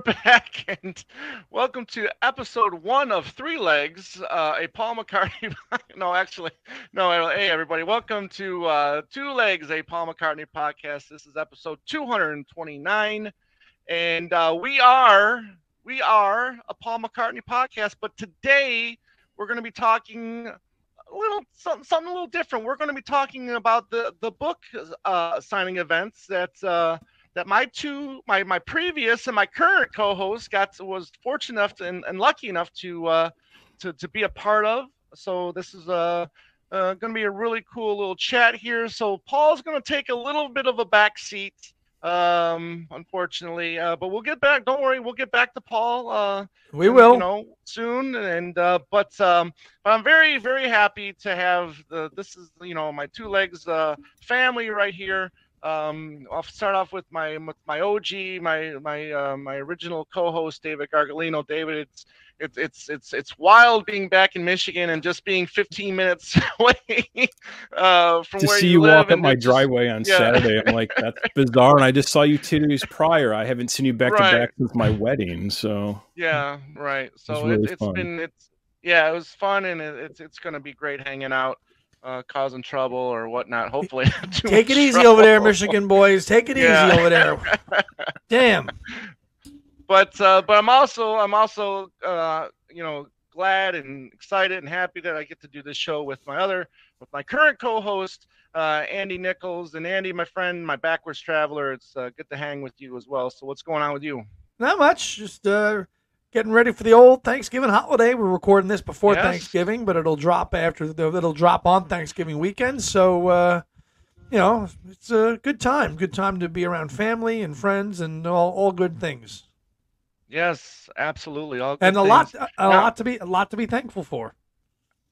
back, and welcome to episode one of Three Legs, uh, a Paul McCartney. no, actually, no. Hey, everybody, welcome to uh, Two Legs, a Paul McCartney podcast. This is episode 229, and uh, we are we are a Paul McCartney podcast. But today we're going to be talking a little something, something a little different. We're going to be talking about the the book uh, signing events that uh, that my two my my previous and my current co-host got was fortunate enough to, and, and lucky enough to uh to to be a part of. So this is uh, uh going to be a really cool little chat here. So paul's going to take a little bit of a back seat um unfortunately uh but we'll get back don't worry we'll get back to paul uh we will. you know soon. And uh but um but i'm very very happy to have the this is you know my two legs uh family right here um, I'll start off with my my OG, my my uh, my original co-host David Gargalino. David, it's it's it's it's it's wild being back in Michigan and just being 15 minutes away uh, from to where see you, you walk up my just, driveway on yeah. Saturday. I'm like, that's bizarre. And I just saw you two days prior. I haven't seen you back Right. to back since my wedding. So Yeah, right. So really it, it's fun. been it's yeah, it was fun and it, it's it's gonna be great hanging out, uh, causing trouble or whatnot. Hopefully, Take it easy over there. Michigan boys. Take it Yeah. easy over there. Damn. but uh, but I'm also I'm also uh, you know glad and excited and happy that I get to do this show with my other with my current co-host uh, Andy Nichols and Andy, my friend, my backwards traveler. It's uh, good to hang with you as well. So what's going on with you? Not much. Just uh, getting ready for the old Thanksgiving holiday. We're recording this before Yes. Thanksgiving, but it'll drop after the, it'll drop on Thanksgiving weekend. So uh, you know, it's a good time. Good time to be around family and friends and all, all good things. Yes, absolutely. All And a lot a Now- lot to be a lot to be thankful for.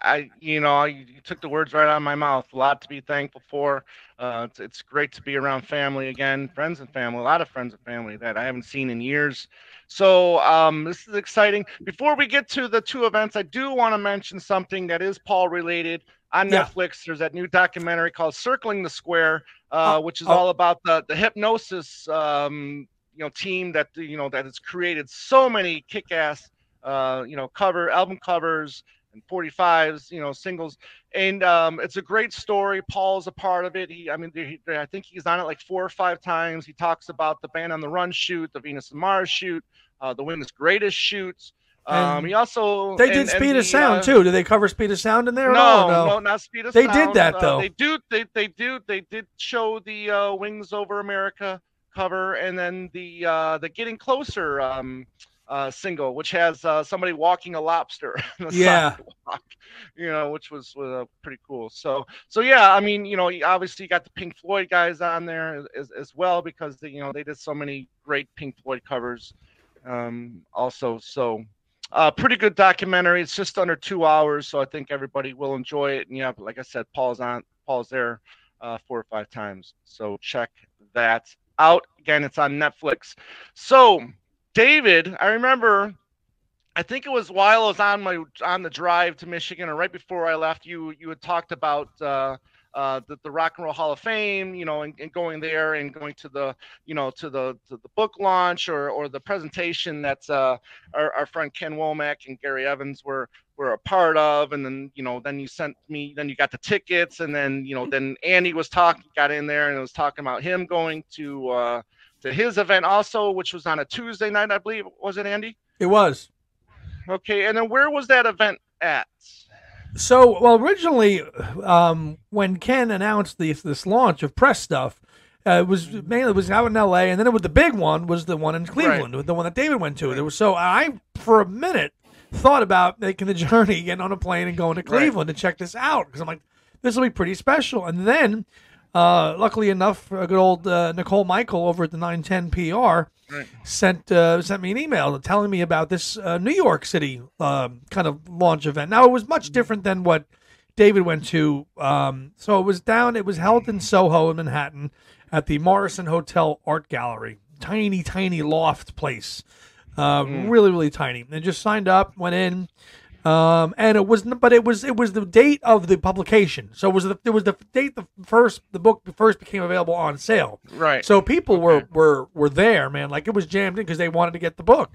I, you know, you, you took the words right out of my mouth. A lot to be thankful for. Uh, it's, it's great to be around family again, friends and family, a lot of friends and family that I haven't seen in years. So um, this is exciting. Before we get to the two events, I do want to mention something that is Paul related on Yeah. Netflix. There's that new documentary called "Circling the Square," uh, Oh, which is oh. all about the the Hipgnosis, um, you know, team that you know that has created so many kick-ass, uh, you know, cover album covers and 45s, you know, singles. And um, it's a great story. Paul's a part of it. He, I mean, he, I think he's on it like four or five times. He talks about the Band on the Run shoot, the Venus and Mars shoot, uh, the Wings Greatest shoots. Um, he also They did and Speed the, of Sound uh, too. Did they cover Speed of Sound in there? no, no, no, not Speed of They did Sound. that, Uh, though. they do. They they do. They did show the uh, Wings Over America cover, and then the uh, the Getting Closer um, uh, single, which has uh, somebody walking a lobster. on the Yeah. sidewalk, you know, which was uh, pretty cool. So so yeah, I mean, you know, obviously you got the Pink Floyd guys on there as, as well because they, you know they did so many great Pink Floyd covers, um, also. So uh, pretty good documentary. It's just under two hours, so I think everybody will enjoy it. And yeah, but like I said, Paul's on, Paul's there uh, four or five times, so check that out. Again, it's on Netflix. So, David, I remember, I think it was while I was on my on the drive to Michigan, or right before I left, you you had talked about. Uh, uh, the, the Rock and Roll Hall of Fame, you know, and, and going there and going to the, you know, to the to the book launch or or the presentation that's uh, our, our friend Ken Womack and Gary Evans were were a part of, and then you know, then you sent me, then you got the tickets, and then you know, then Andy was talking, got in there and was talking about him going to uh, to his event also, which was on a Tuesday night, I believe, was it Andy? it was. Okay, and then where was that event at? So, well, originally, um, when Ken announced this this launch of press stuff, uh, it was mainly it was out in L.A. and then it was the big one was the one in Cleveland, with the one that David went to. There was so I for a minute thought about making the journey, getting on a plane and going to Right. Cleveland to check this out because I'm like, this will be pretty special. And then, uh, luckily enough, a good old uh, Nicole Michael over at the 910 PR Right. sent uh, sent me an email telling me about this uh, New York City um, kind of launch event. Now it was much different than what David went to. Um, so it was down. It was held in Soho in Manhattan at the Morrison Hotel Art Gallery. Tiny, tiny loft place. Uh, Really, really tiny. And just signed up, went in. Um, and it was, but it was, it was the date of the publication. So it was the, it was the date the first, the book first became available on sale. Right. So people Okay. were, were, were there, man. Like it was jammed in because they wanted to get the book.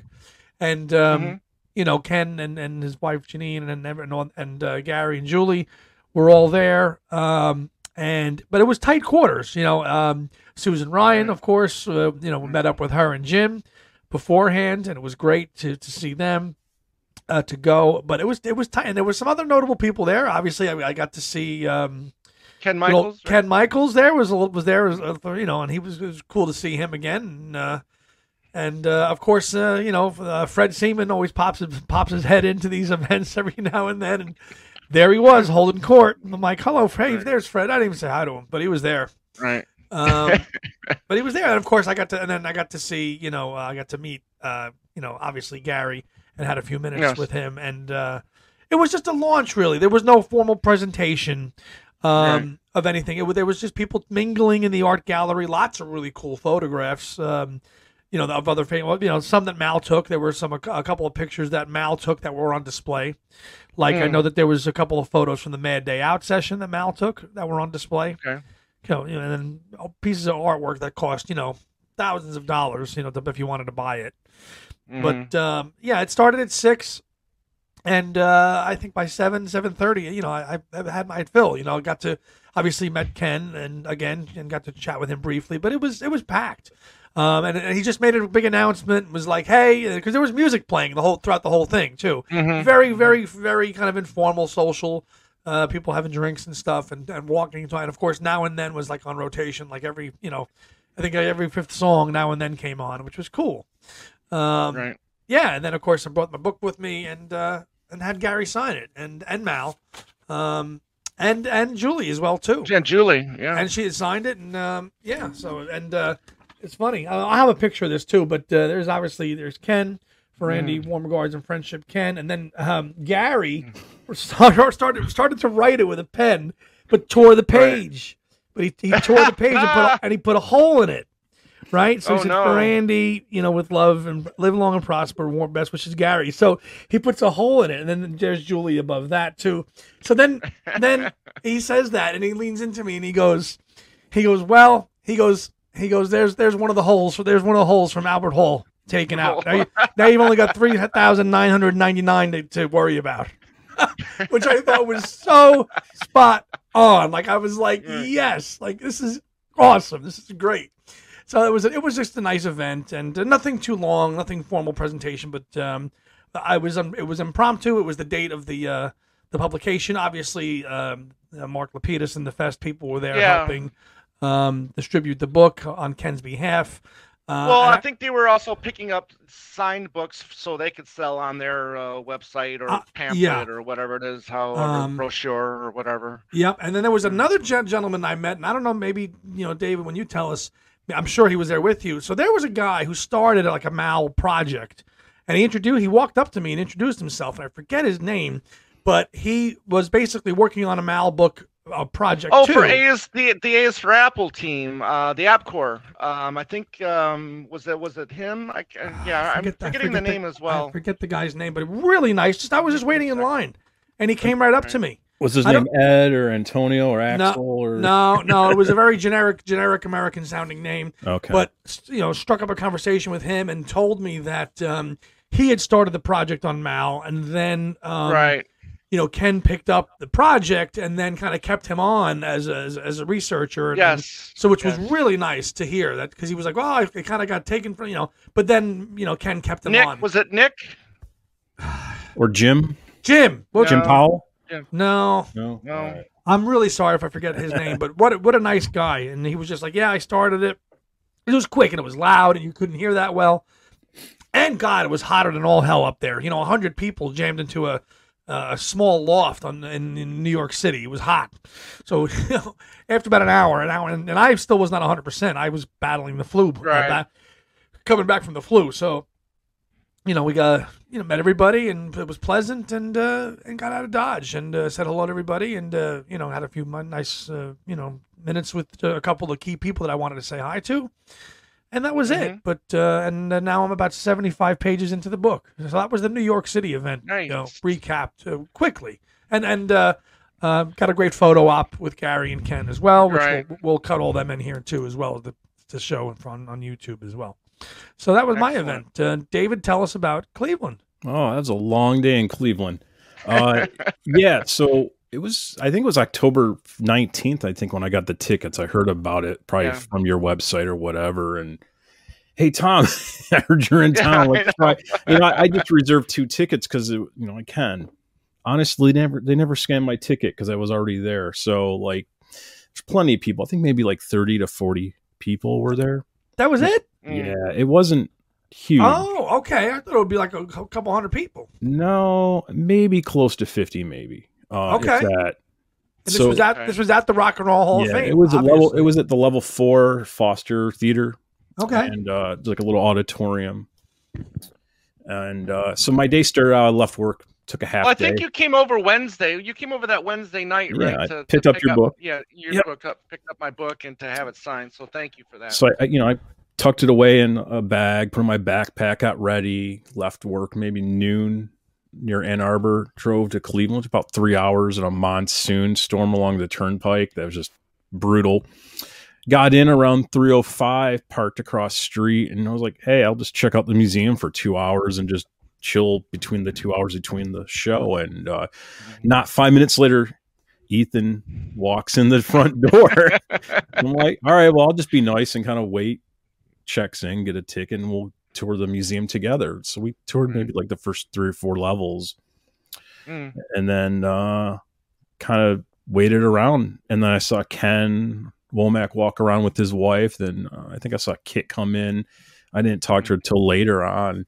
And, um, Mhm. you know, Ken and, and his wife Janine and and, and, and uh, Gary and Julie were all there. Um, and but it was tight quarters. You know, um, Susan Ryan, of course. Uh, you know, we met up with her and Jim beforehand, and it was great to to see them. Uh, to go, but it was it was tight, and there were some other notable people there. Obviously, I, I got to see um, Ken Michaels. right? Ken Michaels there was a little- was there was, uh, you know, and he was it was cool to see him again. And, uh, and uh, of course, uh, you know, uh, Fred Seaman always pops his, pops his head into these events every now and then, and there he was holding court. I'm like, "Hello, Fred. Right. There's Fred." I didn't even say hi to him, but he was there. Right. Um, but he was there, and of course, I got to, and then I got to see, you know, uh, I got to meet, uh, you know, obviously Gary, and had a few minutes Yes. with him, and uh, it was just a launch. Really, there was no formal presentation um, Right. of anything. It, there was just people mingling in the art gallery. Lots of really cool photographs. Um, you know, of other famous, you know, some that Mal took. There were some a, a couple of pictures that Mal took that were on display. Like I Mm. know that there was a couple of photos from the Mad Day Out session that Mal took that were on display. Okay. You know, and then uh, pieces of artwork that cost you know thousands of dollars. You know, if you wanted to buy it. Mhm. But um, yeah, it started at six, and uh, I think by seven, seven thirty, you know, I, I had my fill. You know, I got to obviously met Ken and again and got to chat with him briefly, but it was it was packed. Um, and, and he just made a big announcement. Was like, hey, because there was music playing the whole throughout the whole thing too. Mhm. Very, very, very kind of informal, social. Uh, people having drinks and stuff, and, and walking and of course, now and then was like on rotation, like every you know, I think every fifth song now and then came on, which was cool. Um, right. yeah, and then of course I brought my book with me and uh, and had Gary sign it and and Mal, um, and and Julie as well too. And Julie. Yeah. And she had signed it and um, yeah. So and uh, it's funny. I I have a picture of this too, but uh, there's obviously there's Ken for Andy Warm Regards and Friendship Ken, and then um, Gary started started started to write it with a pen, but tore the page. But he, he tore the page and put a, and he put a hole in it. Right, so Oh, he said no. for Andy, you know, with love and live long and prosper. Warm best wishes, Gary. So he puts a hole in it, and then there's Julie above that too. So then, then he says that, and he leans into me, and he goes, he goes, well, he goes, he goes, there's there's one of the holes. There's one of the holes from Albert Hall taken out. Now, you, oh. now you've only got three thousand nine hundred ninety nine to, to worry about, which I thought was so spot on. Like I was like, yes, like this is awesome. This is great. So it was it was just a nice event and uh, nothing too long, nothing formal presentation, but um, I was um, it was impromptu. It was the date of the uh, the publication. Obviously, um, uh, Mark Lapidus and the Fest people were there Yeah. helping um, distribute the book on Ken's behalf. Uh, well, I think they were also picking up signed books so they could sell on their uh, website or Uh, pamphlet yeah. or whatever it is, how Um, brochure or whatever. Yep. And then there was another gen- gentleman I met, and I don't know, maybe, you know, David, when you tell us, I'm sure he was there with you. So there was a guy who started like a Mal project, and he introduced, he walked up to me and introduced himself, and I forget his name, but he was basically working on a Mal book uh, project Oh, too. for A is the the A is for Apple team, uh, the App Core. Um, I think um, was it was it him? I, ca- yeah, I'm forget- I forgetting the forget name as well. I forget the guy's name, but really nice. Just I was just waiting in line, and he came right up to me. Was his I name Ed or Antonio or No, Axel or No, no, it was a very generic, generic American sounding name. Okay. but you know struck up a conversation with him and told me that um, he had started the project on Mal, and then um, right. you know Ken picked up the project and then kind of kept him on as a, as, as a researcher. and- Yes. so which yes. was really nice to hear that because he was like, oh, it kind of got taken from you know, but then you know Ken kept him Nick. on. Was it Nick? or Jim? Jim, well, Jim No. Powell? no, No. No. All right. I'm really sorry if I forget his name, but what a- what a nice guy. And he was just like, yeah, I started it. It was quick and it was loud and you couldn't hear that well. And God, it was hotter than all hell up there. You know, hundred people jammed into a a small loft on in, in New York City. It was hot. So you know, after about an hour, an hour, and, and I still was not 100. percent I was battling the flu, uh, Right. back- coming back from the flu. So you know, we got you know met everybody and it was pleasant and uh, and got out of Dodge and uh, said hello to everybody and uh, you know had a few nice uh, you know minutes with uh, a couple of key people that I wanted to say hi to, and that was Mhm. it. But uh, and uh, now I'm about 75 pages into the book. So that was the New York City event. You know, Nice. recapped uh, quickly, and and uh, uh, got a great photo op with Gary and Ken as well, which Right. we'll, we'll cut all them in here too, as well as the, the show in front on YouTube as well. So that was my event. Uh, David, tell us about Cleveland. Oh, that was a long day in Cleveland. Uh, yeah, so it was. I think it was October nineteenth. I think when I got the tickets, I heard about it probably Yeah. from your website or whatever. And hey, Tom, I heard you're in town. I Let's try. You know, I, I just reserved two tickets because you know I can. Honestly, never they never scanned my ticket because I was already there. So like, there's plenty of people. I think maybe like thirty to forty people were there. That was it. Mm. Yeah, it wasn't huge. Oh, okay. I thought it would be like a, cou- couple hundred people. No, maybe close to fifty, maybe. Uh, Okay. That. And So- this was at this was at the Rock and Roll Hall of Fame. it was at level. It was at the level four Foster Theater, okay. and uh, it's like a little auditorium. And uh, so my day started out. I left work, took a half Well, I day. think you came over Wednesday. You came over that Wednesday night, Yeah, right? I to- to picked up pick your book. Yeah, your Yep. book up, picked up my book, and to have it signed. So thank you for that. so I, I, you know, I tucked it away in a bag, put in my backpack, got ready, left work maybe noon near Ann Arbor, drove to Cleveland, about three hours in a monsoon storm along the turnpike. That was just brutal. Got in around 305, parked across street, and I was like, hey, I'll just check out the museum for two hours and just chill between the two hours between the show. And uh, not five minutes later, Ethan walks in the front door. I'm like, all right, well, I'll just be nice and kind of wait, checks in, get a ticket, and we'll tour the museum together. So we toured Mhm. maybe like the first three or four levels Mm. and then uh, kind of waited around. And then I saw Ken Womack walk around with his wife. Then uh, I think I saw Kit come in. I didn't talk to her till later on.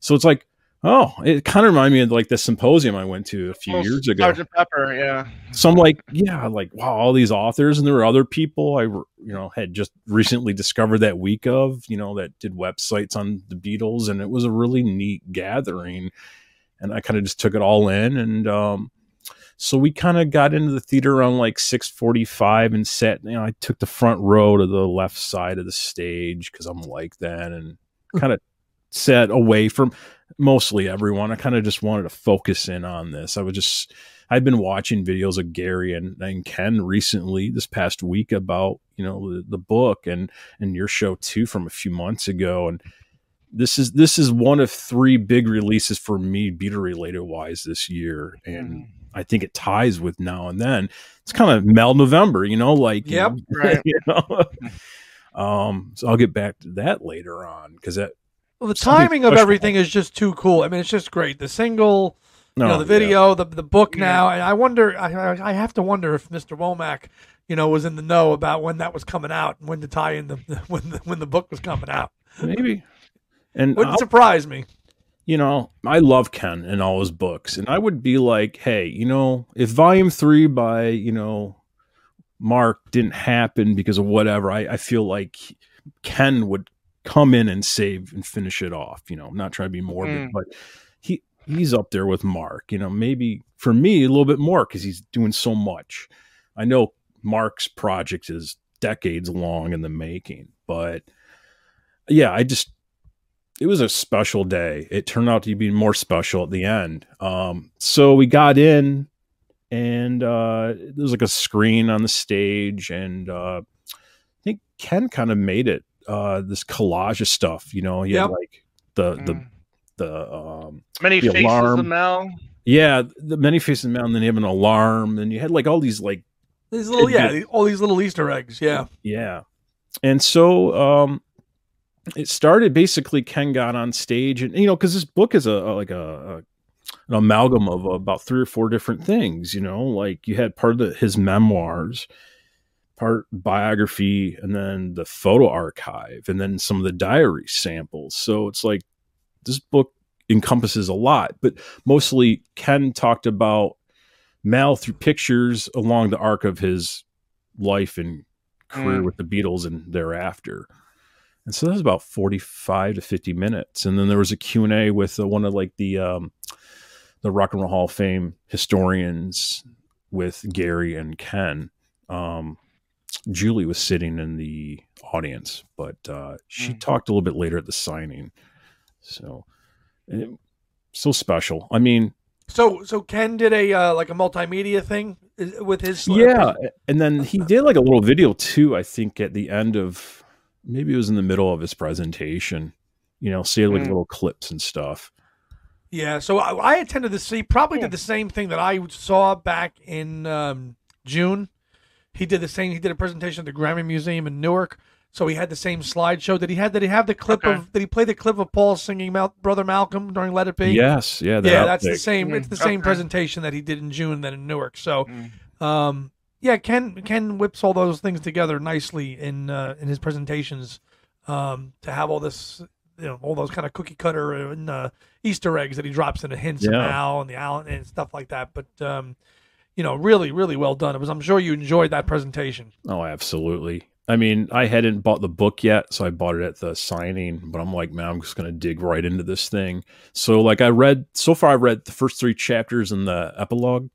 So it's like, oh, it kind of reminded me of like the symposium I went to a few Well, years ago. Sergeant Pepper, yeah. So I'm like, yeah, like wow, all these authors, and there were other people I, you know, had just recently discovered that week of, you know, that did websites on the Beatles, and it was a really neat gathering, and I kind of just took it all in, and um, so we kind of got into the theater around like six forty-five and sat. You know, I took the front row to the left side of the stage because I'm like that, and kind of sat away from mostly everyone. I kind of just wanted to focus in on this. I was just I've been watching videos of Gary and, and Ken recently this past week about you know the, the book and and your show too from a few months ago and this is this is one of three big releases for me Beatle related wise this year and I think it ties with now and then it's kind of Mal November you know like you Yep. know, Right. you know? um so I'll get back to that later on because that Well, the timing of everything is just too cool. I mean, it's just great. The single, no you know, the yeah. video, the the book Yeah. now, and I wonder, I I- I have to wonder if Mr. Womack, you know, was in the know about when that was coming out and when to tie in the when the when the book was coming out. maybe and Wouldn't I'll- surprise me. you know, I love Ken and all his books, and I would be like, hey, you know, if Volume Three by you know Mark didn't happen because of whatever, I, I feel like Ken would come in and save and finish it off. You know, I'm not trying to be morbid, Mm. but he he's up there with Mark. You know, maybe for me a little bit more because he's doing so much. I know Mark's project is decades long in the making, but yeah, I just it was a special day. It turned out to be more special at the end. Um, so we got in, and uh, there was like a screen on the stage, and uh, I think Ken kind of made it. Uh, this collage of stuff, you know, he Yep. had like the the Mm. the um, Many the faces alarm. of Mal. yeah, the many faces man. And then you have an alarm, and you had like all these like These little, It yeah, did. all these little Easter eggs. Yeah, Yeah. And so um it started basically Ken got on stage and you know cuz this book is a, a- like a, a an amalgam of about three or four different things, you know, like you had part of the, his memoirs, part biography and then the photo archive and then some of the diary samples. So it's like this book encompasses a lot, but mostly Ken talked about Mal through pictures along the arc of his life and career Mm. with the Beatles and thereafter. And so that was about 45 to 50 minutes. And then there was a Q&A with uh, one of like the um, the Rock and Roll Hall of Fame historians with Gary and Ken. Um, Julie was sitting in the audience, but uh, she Mm. talked a little bit later at the signing. So, and it- so special. I mean, So so Ken did a uh, like a multimedia thing with his yeah, and then he did like a little video too. I think at the end of maybe it was in the middle of his presentation. You know, see like Mm. little clips and stuff. Yeah, so I, I attended the see probably Cool. did the same thing that I saw back in um, June. He did the same. He did a presentation at the Grammy Museum in Newark. So he had the same slideshow. Did he had? Did he have the clip Okay. of? Did he play the clip of Paul singing Mal, "Brother Malcolm" during "Let It Be"? Yes, yeah, yeah, that's the same. Mm, It's the same okay. presentation that he did in June then in Newark. So, Mm. um, yeah, Ken Ken whips all those things together nicely in uh, in his presentations um, to have all this, you know, all those kind of cookie cutter and uh, Easter eggs that he drops in the hints of Yeah. Al and the Allen and stuff like that. But um, you know, really, really well done. It was. I'm sure you enjoyed that presentation. Oh, absolutely. I mean, I hadn't bought the book yet, so I bought it at the signing, but I'm like, man, I'm just going to dig right into this thing. So, like, I read so far, I read the first three chapters in the epilogue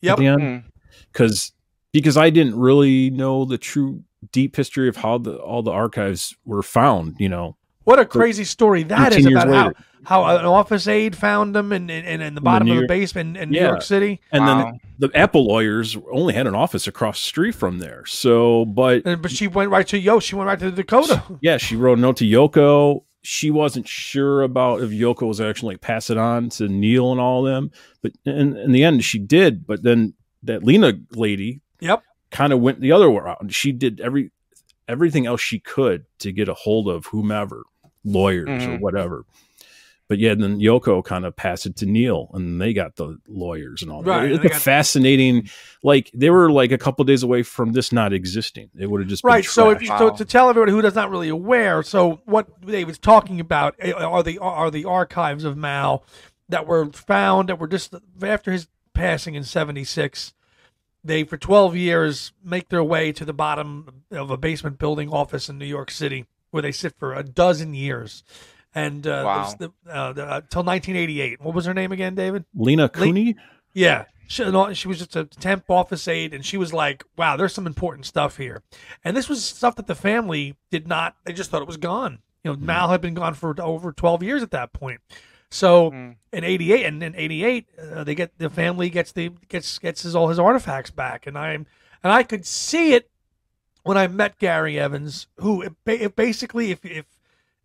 Yep. at the end Mm. because because I didn't really know the true deep history of how the all the archives were found, you know. What a crazy story that is 13 years about how, later. How an office aide found them in, in, in, in the bottom New of the basement in New Yeah. York City. And Wow. then the Apple lawyers only had an office across the street from there. So, but And, but she went right to Yo. She went right to Dakota. yeah, she wrote a note to Yoko. She wasn't sure about if Yoko was actually like pass it on to Neil and all of them, but in, in the end, she did. But then that Lena lady, Yep. kind of went the other way around. She did every everything else she could to get a hold of whomever, lawyers or Mhm. whatever. But yeah, then Yoko kind of passed it to Neil, and they got the lawyers and all that. Right, It's a fascinating. Like they were like a couple days away from this not existing. It would have just been Right. So if you, so to tell everybody who is not really aware, so what they was talking about eh, are the are the archives of Mal that were found that were just after his passing in '76. They for 12 years make their way to the bottom of a basement building office in New York City, where they sit for a dozen years, and uh, Wow. the, uh, the, uh, till 1988. What was her name again, David? Lena Cooney. Yeah. She, she was just a temp office aide, and she was like, wow, there's some important stuff here. And this was stuff that the family did not, they just thought it was gone. You know, Mal had been gone for over 12 years at that point. So Mm. in 88, and in 88, uh, they get, the family gets the, gets, gets his, all his artifacts back. And I'm, and I could see it when I met Gary Evans, who it, it basically, if, if,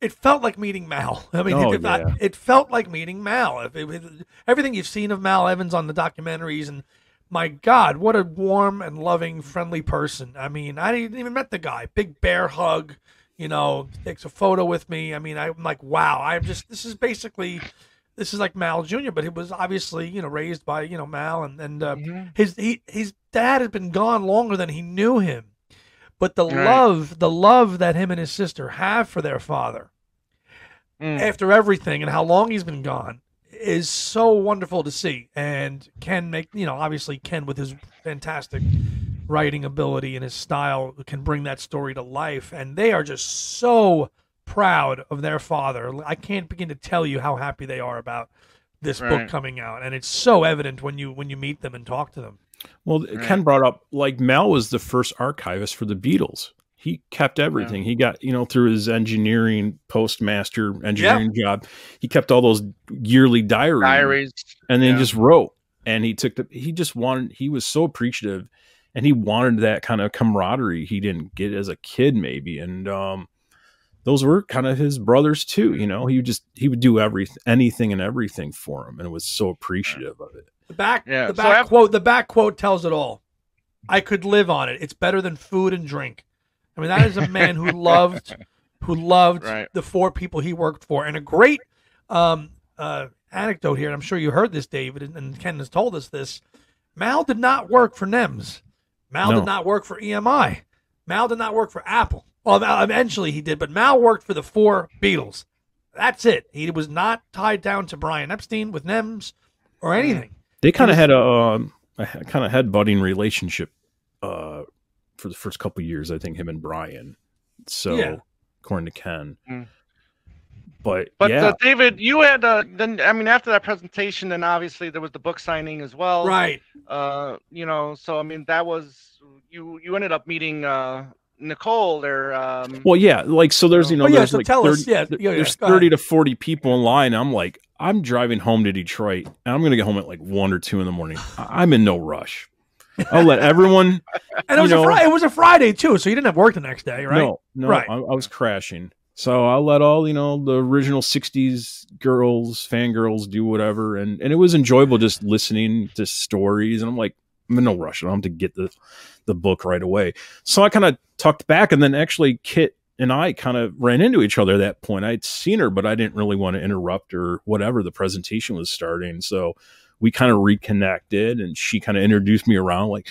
it felt like meeting Mal. I mean, Oh, it, I- it felt like meeting Mal. If it- it- everything you've seen of Mal Evans on the documentaries, and my God, what a warm and loving, friendly person. I mean, I didn't even met the guy. Big bear hug, you know, takes a photo with me. I mean, I'm like, wow. I'm just. This is basically, this is like Mal Jr., but he was obviously, you know, raised by you know Mal, and and uh, Mhm. his he his dad had been gone longer than he knew him. But the Right. love, the love that him and his sister have for their father, Mm. after everything and how long he's been gone is so wonderful to see. And Ken make you know obviously Ken with his fantastic writing ability and his style can bring that story to life. And they are just so proud of their father. I can't begin to tell you how happy they are about this book coming out. And it's so evident when you when you meet them and talk to them. Well, Right. Ken brought up like Mal was the first archivist for the Beatles. He kept everything. He got, you know, through his engineering postmaster engineering job, he kept all those yearly diaries, Diaries. and then yeah. he just wrote. And he took the, he just wanted, he was so appreciative and he wanted that kind of camaraderie he didn't get as a kid, maybe. And, um, those were kind of his brothers too, you know. He would just he would do every anything and everything for him, and was so appreciative of it. The back Yeah, the so back af- quote the back quote tells it all. I could live on it. It's better than food and drink. I mean, that is a man who loved who loved Right. the four people he worked for. And a great um, uh, anecdote here, and I'm sure you heard this, David, and, and Ken has told us this. Mal did not work for NEMS. Mal No. did not work for EMI. Mal did not work for Apple. Well, eventually he did, but Mal worked for the four Beatles. That's it. He was not tied down to Brian Epstein with NEMS or anything. They kind of had a, um, a kind of head budding relationship uh, for the first couple of years. I think him and Brian. So Yeah. according to Ken, Mm. but, But yeah, uh, David, you had uh, then. I mean, after that presentation, then obviously there was the book signing as well. Right. Uh, you know, so I mean, that was you you ended up meeting uh, Nicole or um, Well, yeah, like so. There's you know Oh, yeah, there's so like tell 30, us, yeah, yeah, yeah, there's go thirty to forty people in line. I'm like, I'm driving home to Detroit, and I'm gonna get home at like one or two in the morning. I'm in no rush. I'll let everyone. And it was you a know- Friday. It was a Friday too, so you didn't have work the next day, right? No, no, Right. I, I was crashing. So I'll let all you know the original '60s girls, fangirls, do whatever, and and it was enjoyable just listening to stories. And I'm like, I'm in no rush. I don't have to get the the book right away. So I kind of tucked back, and then actually Kit and I kind of ran into each other at that point. I'd seen her, but I didn't really want to interrupt or Whatever the presentation was starting, so we kind of reconnected, and she kind of introduced me around like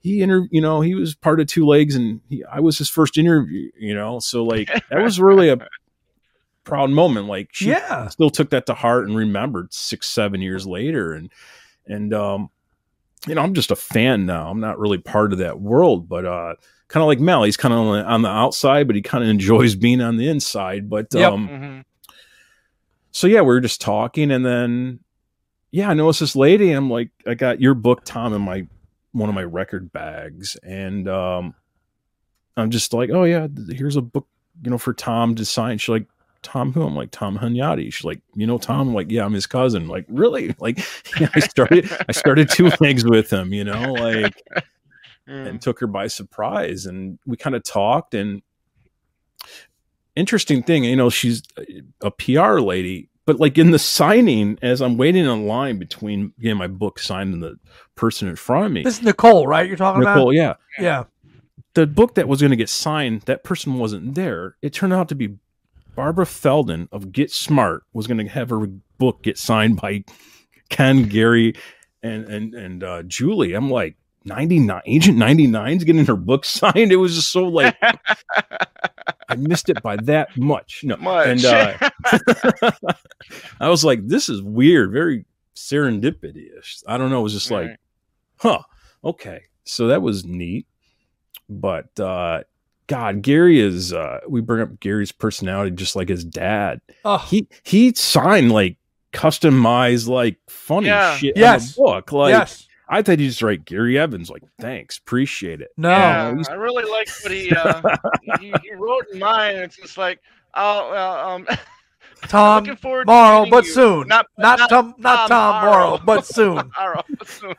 he inter you know he was part of two legs and he, i was his first interview you know so like that was really a proud moment like she Yeah. still took that to heart and remembered six seven years later and and um you know i'm just a fan now i'm not really part of that world but uh kind of like mal he's kind of on, the- on the outside but he kind of enjoys being on the inside but Yep. um mhm. so yeah, we were just talking, and then yeah, I noticed this lady. I'm like, I got your book, Tom, in my one of my record bags, and um, I'm just like, oh yeah, here's a book, you know, for Tom to sign. She's like, Tom who? I'm like, Tom Hunyadi. She's like, you know, Tom. I'm like, yeah, I'm his cousin. Like, really? Like, I started, I started two legs with him, you know, like Mm. and took her by surprise and we kind of talked and interesting thing you know she's a pr lady but like in the signing as i'm waiting in line between getting my book signed and the person in front of me This is Nicole, right? You're talking nicole about? yeah Yeah. the book that was going to get signed that person wasn't there it turned out to be barbara feldon of get smart was going to have her book get signed by ken gary and and and uh, julie i'm like 99 agent 99's getting her book signed it was just so like i missed it by that much no Much. and uh i was like this is weird very serendipitous i don't know it was just like Right. huh okay so that was neat but uh god gary is uh we bring up gary's personality just like his dad Oh, he he signed like customized like funny Yeah. shit Yes. in the book like yes. I thought he just write gary evans like thanks appreciate it No. yeah, I really like what he, uh, he he wrote in mine. It's just like, oh, well, um, Tom looking forward to Morrow, but you. soon. Not, Not, Tom, not Tom Morrow, but soon. Morrow, but soon.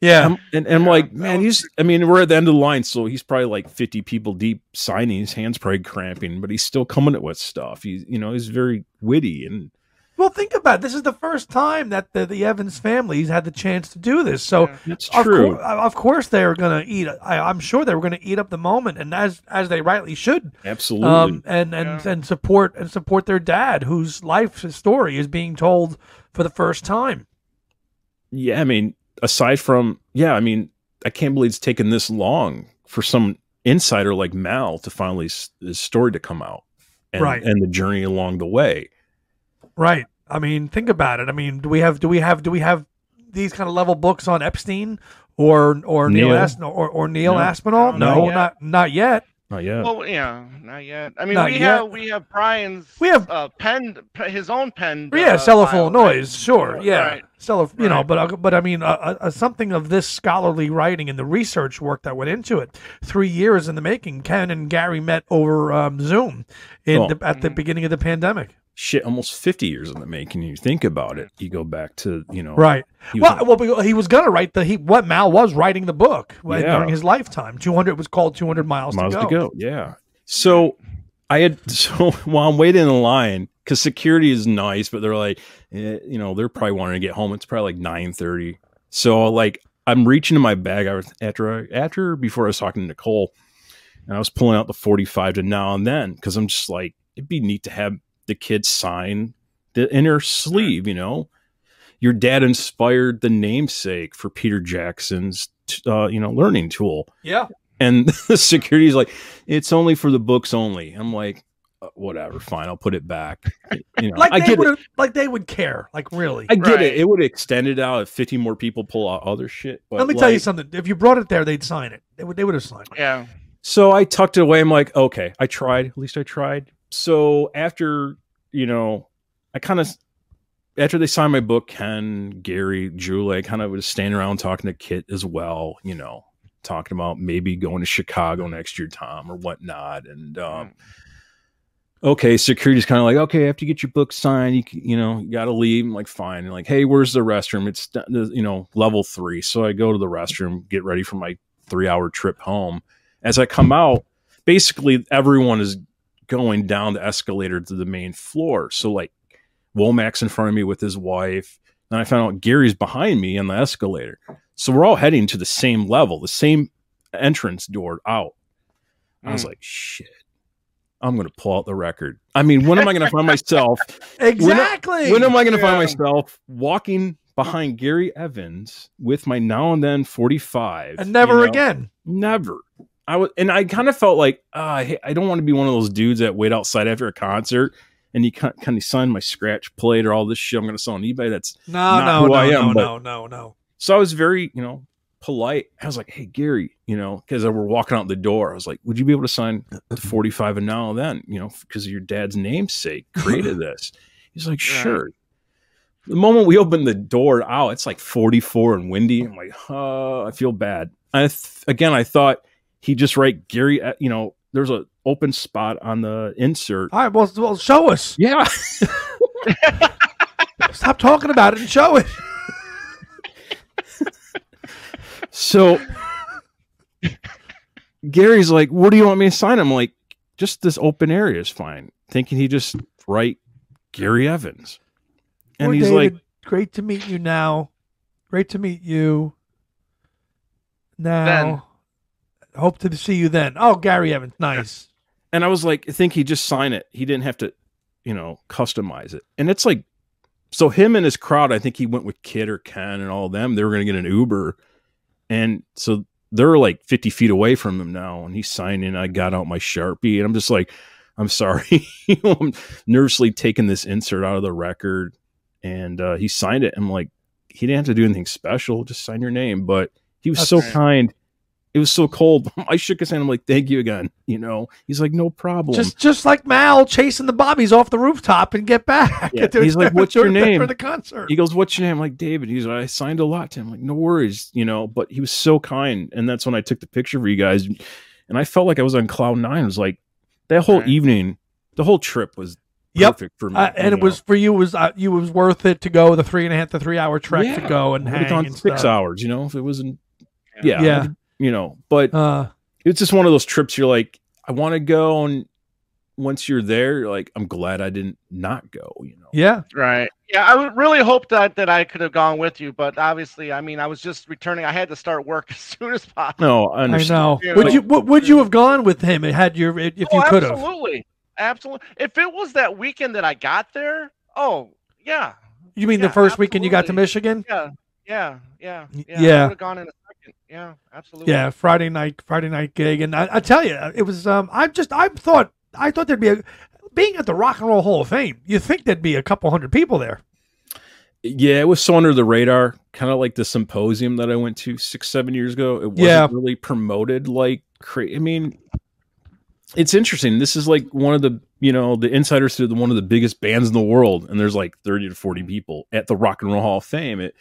Yeah. I'm- and, and I'm Yeah, like, man, he's. I mean, we're at the end of the line, so he's probably like 50 people deep signing. His hands probably cramping, but he's still coming at with stuff. He's, you know, he's very witty and Well, think about it. This is the first time that the, the Evans families had the chance to do this. So, Yeah. that's of, true. cour- of course, they are going to eat. I, I'm sure they were going to eat up the moment, and as as they rightly should, Absolutely. um, and and Yeah. and support and support their dad, whose life story is being told for the first time. yeah, I mean, aside from, yeah, I mean, I can't believe it's taken this long for some insider like Mal to finally s- his story to come out, and, Right. And the journey along the way. Right. I mean, think about it. I mean, do we have do we have do we have these kind of level books on Epstein or or Neil, Neil? As- or, or Neil No. Aspinall? No, No, not yet. not not yet. Not yet. Well, yeah, not yet. I mean, Not we yet. have we have Brian's We have- uh, pen, his own pen. Yeah, uh, cellar full file, of right? noise, sure. Yeah, Right. cellar. You know, but uh, but I mean, uh, uh, something of this scholarly writing and the research work that went into it, three years in the making. Ken and Gary met over um, Zoom in Oh. the, at the Mhm. beginning of the pandemic. Shit, almost 50 years in the making. You think about it. You go back to, you know, Right. he was Well, well, he was gonna write the he what Mal was writing the book when- Yeah. during his lifetime. Two hundred was called Two Hundred Miles, miles to, go. Yeah. So I had so while I'm waiting in line because security is nice, but they're like, eh, you know, they're probably wanting to get home. It's probably like nine thirty. So like I'm reaching in my bag I was after I, after before I was talking to Nicole, and I was pulling out the 45 to now and then because I'm just like it'd be neat to have the kids sign the inner sleeve, you know. Your dad inspired the namesake for Peter Jackson's, uh, you know, learning tool Yeah. and the security's like it's only for the books only i'm like uh, whatever fine i'll put it back you know Like i they get it would like they would care. Like really. i get Right. it it would extend it out if 50 more people pull out other shit but Let me tell you something. If you brought it there, they'd sign it. They would. They would have signed it. Yeah. so i tucked it away i'm like okay i tried at least i tried so after you know i kind of after they signed my book ken gary julie i kind of was standing around talking to kit as well you know talking about maybe going to Chicago next year, Tom, or whatnot. And um, okay, security's kind of like, okay, after you get your book signed, you you know you got to leave. I'm like, fine. And like, hey, where's the restroom? It's you know level three. So I go to the restroom, get ready for my three hour trip home. As I come out, basically everyone is going down the escalator to the main floor. So like Womack's in front of me with his wife. And I found out Gary's behind me on the escalator. So we're all heading to the same level, the same entrance door out. I was Mm. like, shit. I'm gonna pull out the record. I mean, when am I gonna find myself? Exactly. When am I gonna find myself walking behind Gary Evans with my now and then 45? and never you know? again. Never. I was, and I kind of felt like, ah, I I don't want to be one of those dudes that wait outside after a concert and you kind of sign my scratch plate or all this shit I'm going to sell on eBay. That's No, no, no, am, no, but- no, no, no. so I was very, you know, polite. I was like, hey, Gary, you know, because we're walking out the door. I was like, would you be able to sign the 45 and now and then, you know, because your dad's namesake created this? He's like, sure. The moment we open the door out, it's like 44 and windy. I'm like, uh, I feel bad. I th- again, I thought he just write Gary, uh, you know, there's a open spot on the insert. All right, well, well, show us. Yeah. Stop talking about it and show it. So Gary's like, "What do you want me to sign?" I'm like, "Just this open area is fine." Thinking he just write Gary Evans, and Poor he's David, like, great to meet you now. Great to meet you. Now, hope to see you then. Oh, Gary Evans, nice. and I was like, I think he just sign it. He didn't have to, you know, customize it. And it's like, so him and his crowd. I think he went with Kit or Ken and all of them. They were going to get an Uber, and so they're like 50 feet away from him now. And he's signing. I got out my sharpie, and I'm just like, I'm sorry. I'm nervously taking this insert out of the record, and uh, he signed it. I'm like, he didn't have to do anything special. Just sign your name. But he was That's so right. kind. It was so cold. I shook his hand. I'm like, thank you again. You know, he's like, no problem. Just just like Mal chasing the Bobbies off the rooftop and get back. Yeah, he's like, "What's your name?" For the concert. he goes, "What's your name?" I'm like David. He's like, I signed a lot to him. I'm like, no worries, you know. But he was so kind, and that's when I took the picture for you guys, and I felt like I was on cloud nine. It was like that whole Right. evening, the whole trip was Yep. perfect for me. Uh, and you it was for you was uh, you was worth it to go the three and a half to three hour trek to go and I would've hang gone and six stuff. hours, you know, if it wasn't, yeah, Yeah. You know. But Uh, it's just one of those trips. You're like, I want to go, and once you're there, you're like, I'm glad I didn't not go. You know, yeah. Right. Yeah, I would really hope that that I could have gone with you, but obviously, I mean, I was just returning. I had to start work as soon as possible. no, I I understand. know. You Would know, you would, would you have gone with him had you if you oh, could have? absolutely, absolutely. If it was that weekend that I got there, oh yeah, You mean Yeah, the first weekend you got to. Michigan? yeah, yeah, yeah, yeah. yeah. I would have gone in a second. Yeah, absolutely. Yeah, Friday night Friday night gig, and I, I tell you, it was. Um, I just I thought I thought there'd be a being at the Rock and Roll Hall of Fame. You think there'd be a couple hundred people there? Yeah, it was so under the radar, kind of like the symposium that I went to six, seven years ago. It wasn't Yeah. really promoted like crazy. I mean, it's interesting. This is like one of the, you know, the insiders to the, one of the biggest bands in the world, and there's like 30 to 40 people at the Rock and Roll Hall of Fame. It,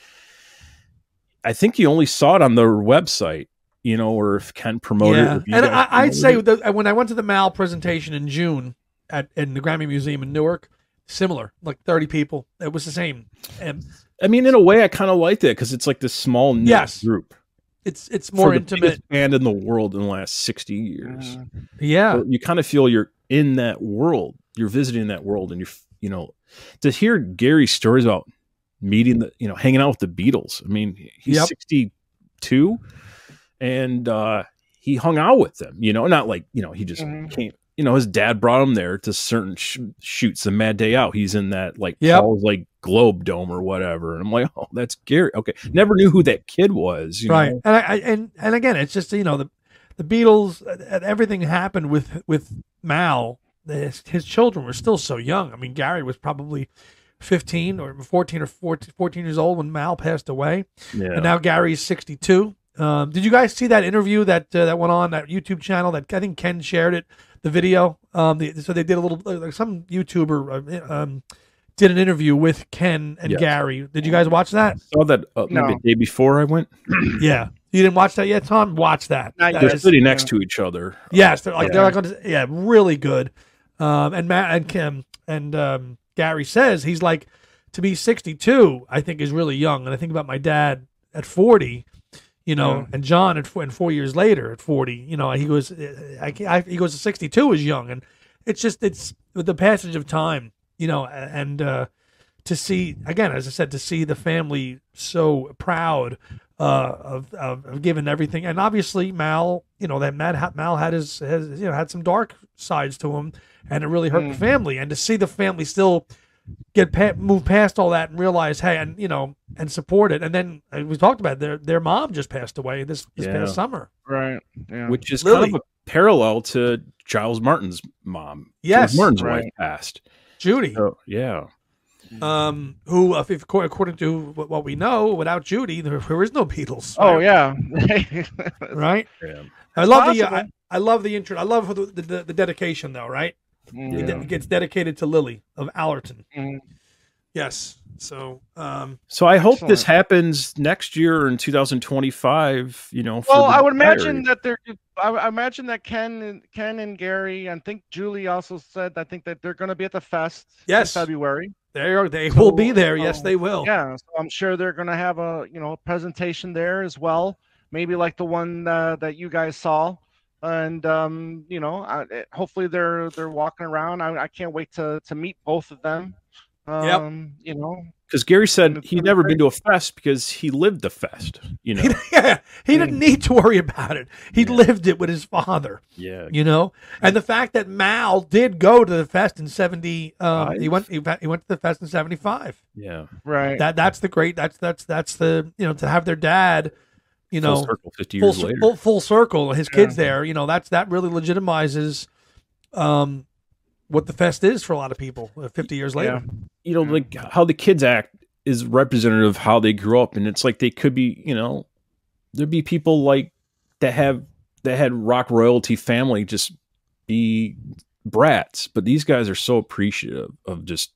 I think you only saw it on their website, you know, or if Ken promoted it. yeah, if you and I, I'd say it. that when I went to the Mal presentation in June at in the Grammy Museum in Newark, similar, like thirty people. It was the same, and I mean, in a way, I kind of liked it because it's like this small knit Yes. group. it's it's more for the intimate. biggest band in the world in the last 60 years. Mhm. Yeah, So you kind of feel you're in that world. You're visiting that world, and you're, you know, to hear Gary's stories about meeting the, you know, hanging out with the Beatles. I mean, he's Yep. 62, and uh, he hung out with them. You know, not like you know he just Mhm. came. You know, his dad brought him there to certain sh- shoots. The Mad Day Out, he's in that like Yep. Paul's like Globe Dome or whatever. And I'm like, oh, that's Gary. Okay, never knew who that kid was. You right. know? And I, I and and again, it's just you know the the Beatles. uh, Everything happened with with Mal. His, his children were still so young. I mean, Gary was probably. 15 or 14 or 14, 14 years old when Mal passed away. Yeah. and now Gary's 62. Um, did you guys see that interview that uh, that went on that YouTube channel that I think Ken shared it, the video? Um, the, so they did a little like some YouTuber uh, um, did an interview with Ken and Yes. Gary. Did you guys watch that? saw that uh, maybe No. the day before I went. Yeah, You didn't watch that yet, Tom? Watch that. Not That They're yet. is- sitting next yeah. to each other. Yes, they're like Yeah. they're like on yeah, really good. Um, and Matt and Kim and um, Gary says he's like to be 62. I think is really young, and I think about my dad at 40. You know, Yeah. and John at four, and four years later at 40. You know, he goes, I, I, he goes to 62 is young, and it's just it's with the passage of time. You know, and uh, to see again, as I said, to see the family so proud uh, of, of of giving everything, and obviously Mal, you know that Mal, Mal had his, his you know had some dark sides to him, and it really hurt Mm. the family, and to see the family still get pa- move past all that and realize, hey, and you know, and support it, and then uh, we talked about it, their their mom just passed away this this Yeah. past summer. Right. Yeah. which is Lily. kind of a parallel to Giles Martin's mom. Yes. Giles Martin's Right. wife passed. Judy, So, yeah, um, who, if, if according to what what we know, without Judy, there, there is no Beatles. oh yeah. right. yeah. I love the I. I love the intro. I love the, the, the, the dedication though, right? It Mm, de- gets dedicated to Lily of Allerton. mm. Yes. So, um, So I hope this happens next year in 2025. You know, for Well, I would imagine that they're. I, I imagine that Ken and Ken and Gary, and I think Julie also said. I think that they're going to be at the fest. Yes. In February. they are, they will be So, there. Yes, um, they will. Yeah, so I'm sure they're going to have a you know a presentation there as well. Maybe like the one uh, that you guys saw, and um, you know, I, eh, hopefully they're they're walking around. I, I can't wait to to meet both of them. Yep. Um, You know, because Gary said he'd never been to a fest because he lived the fest. You know, yeah, he didn't need to worry about it. He Yeah. lived it with his father, yeah, you know. And the fact that Mal did go to the fest in seventy, um, he went he, went- he went to the fest in seventy five. yeah. right? That that's the great. That's that's that's the you know to have their dad, you Full know, circle 50 full, years cir- later. full full circle. His kids there, you know, that's that really legitimizes, um, what the fest is for a lot of people. uh, Fifty years later, you know, like how the kids act is representative of how they grew up, and it's like they could be, you know, there'd be people like that have that had rock royalty family just be brats, but these guys are so appreciative of just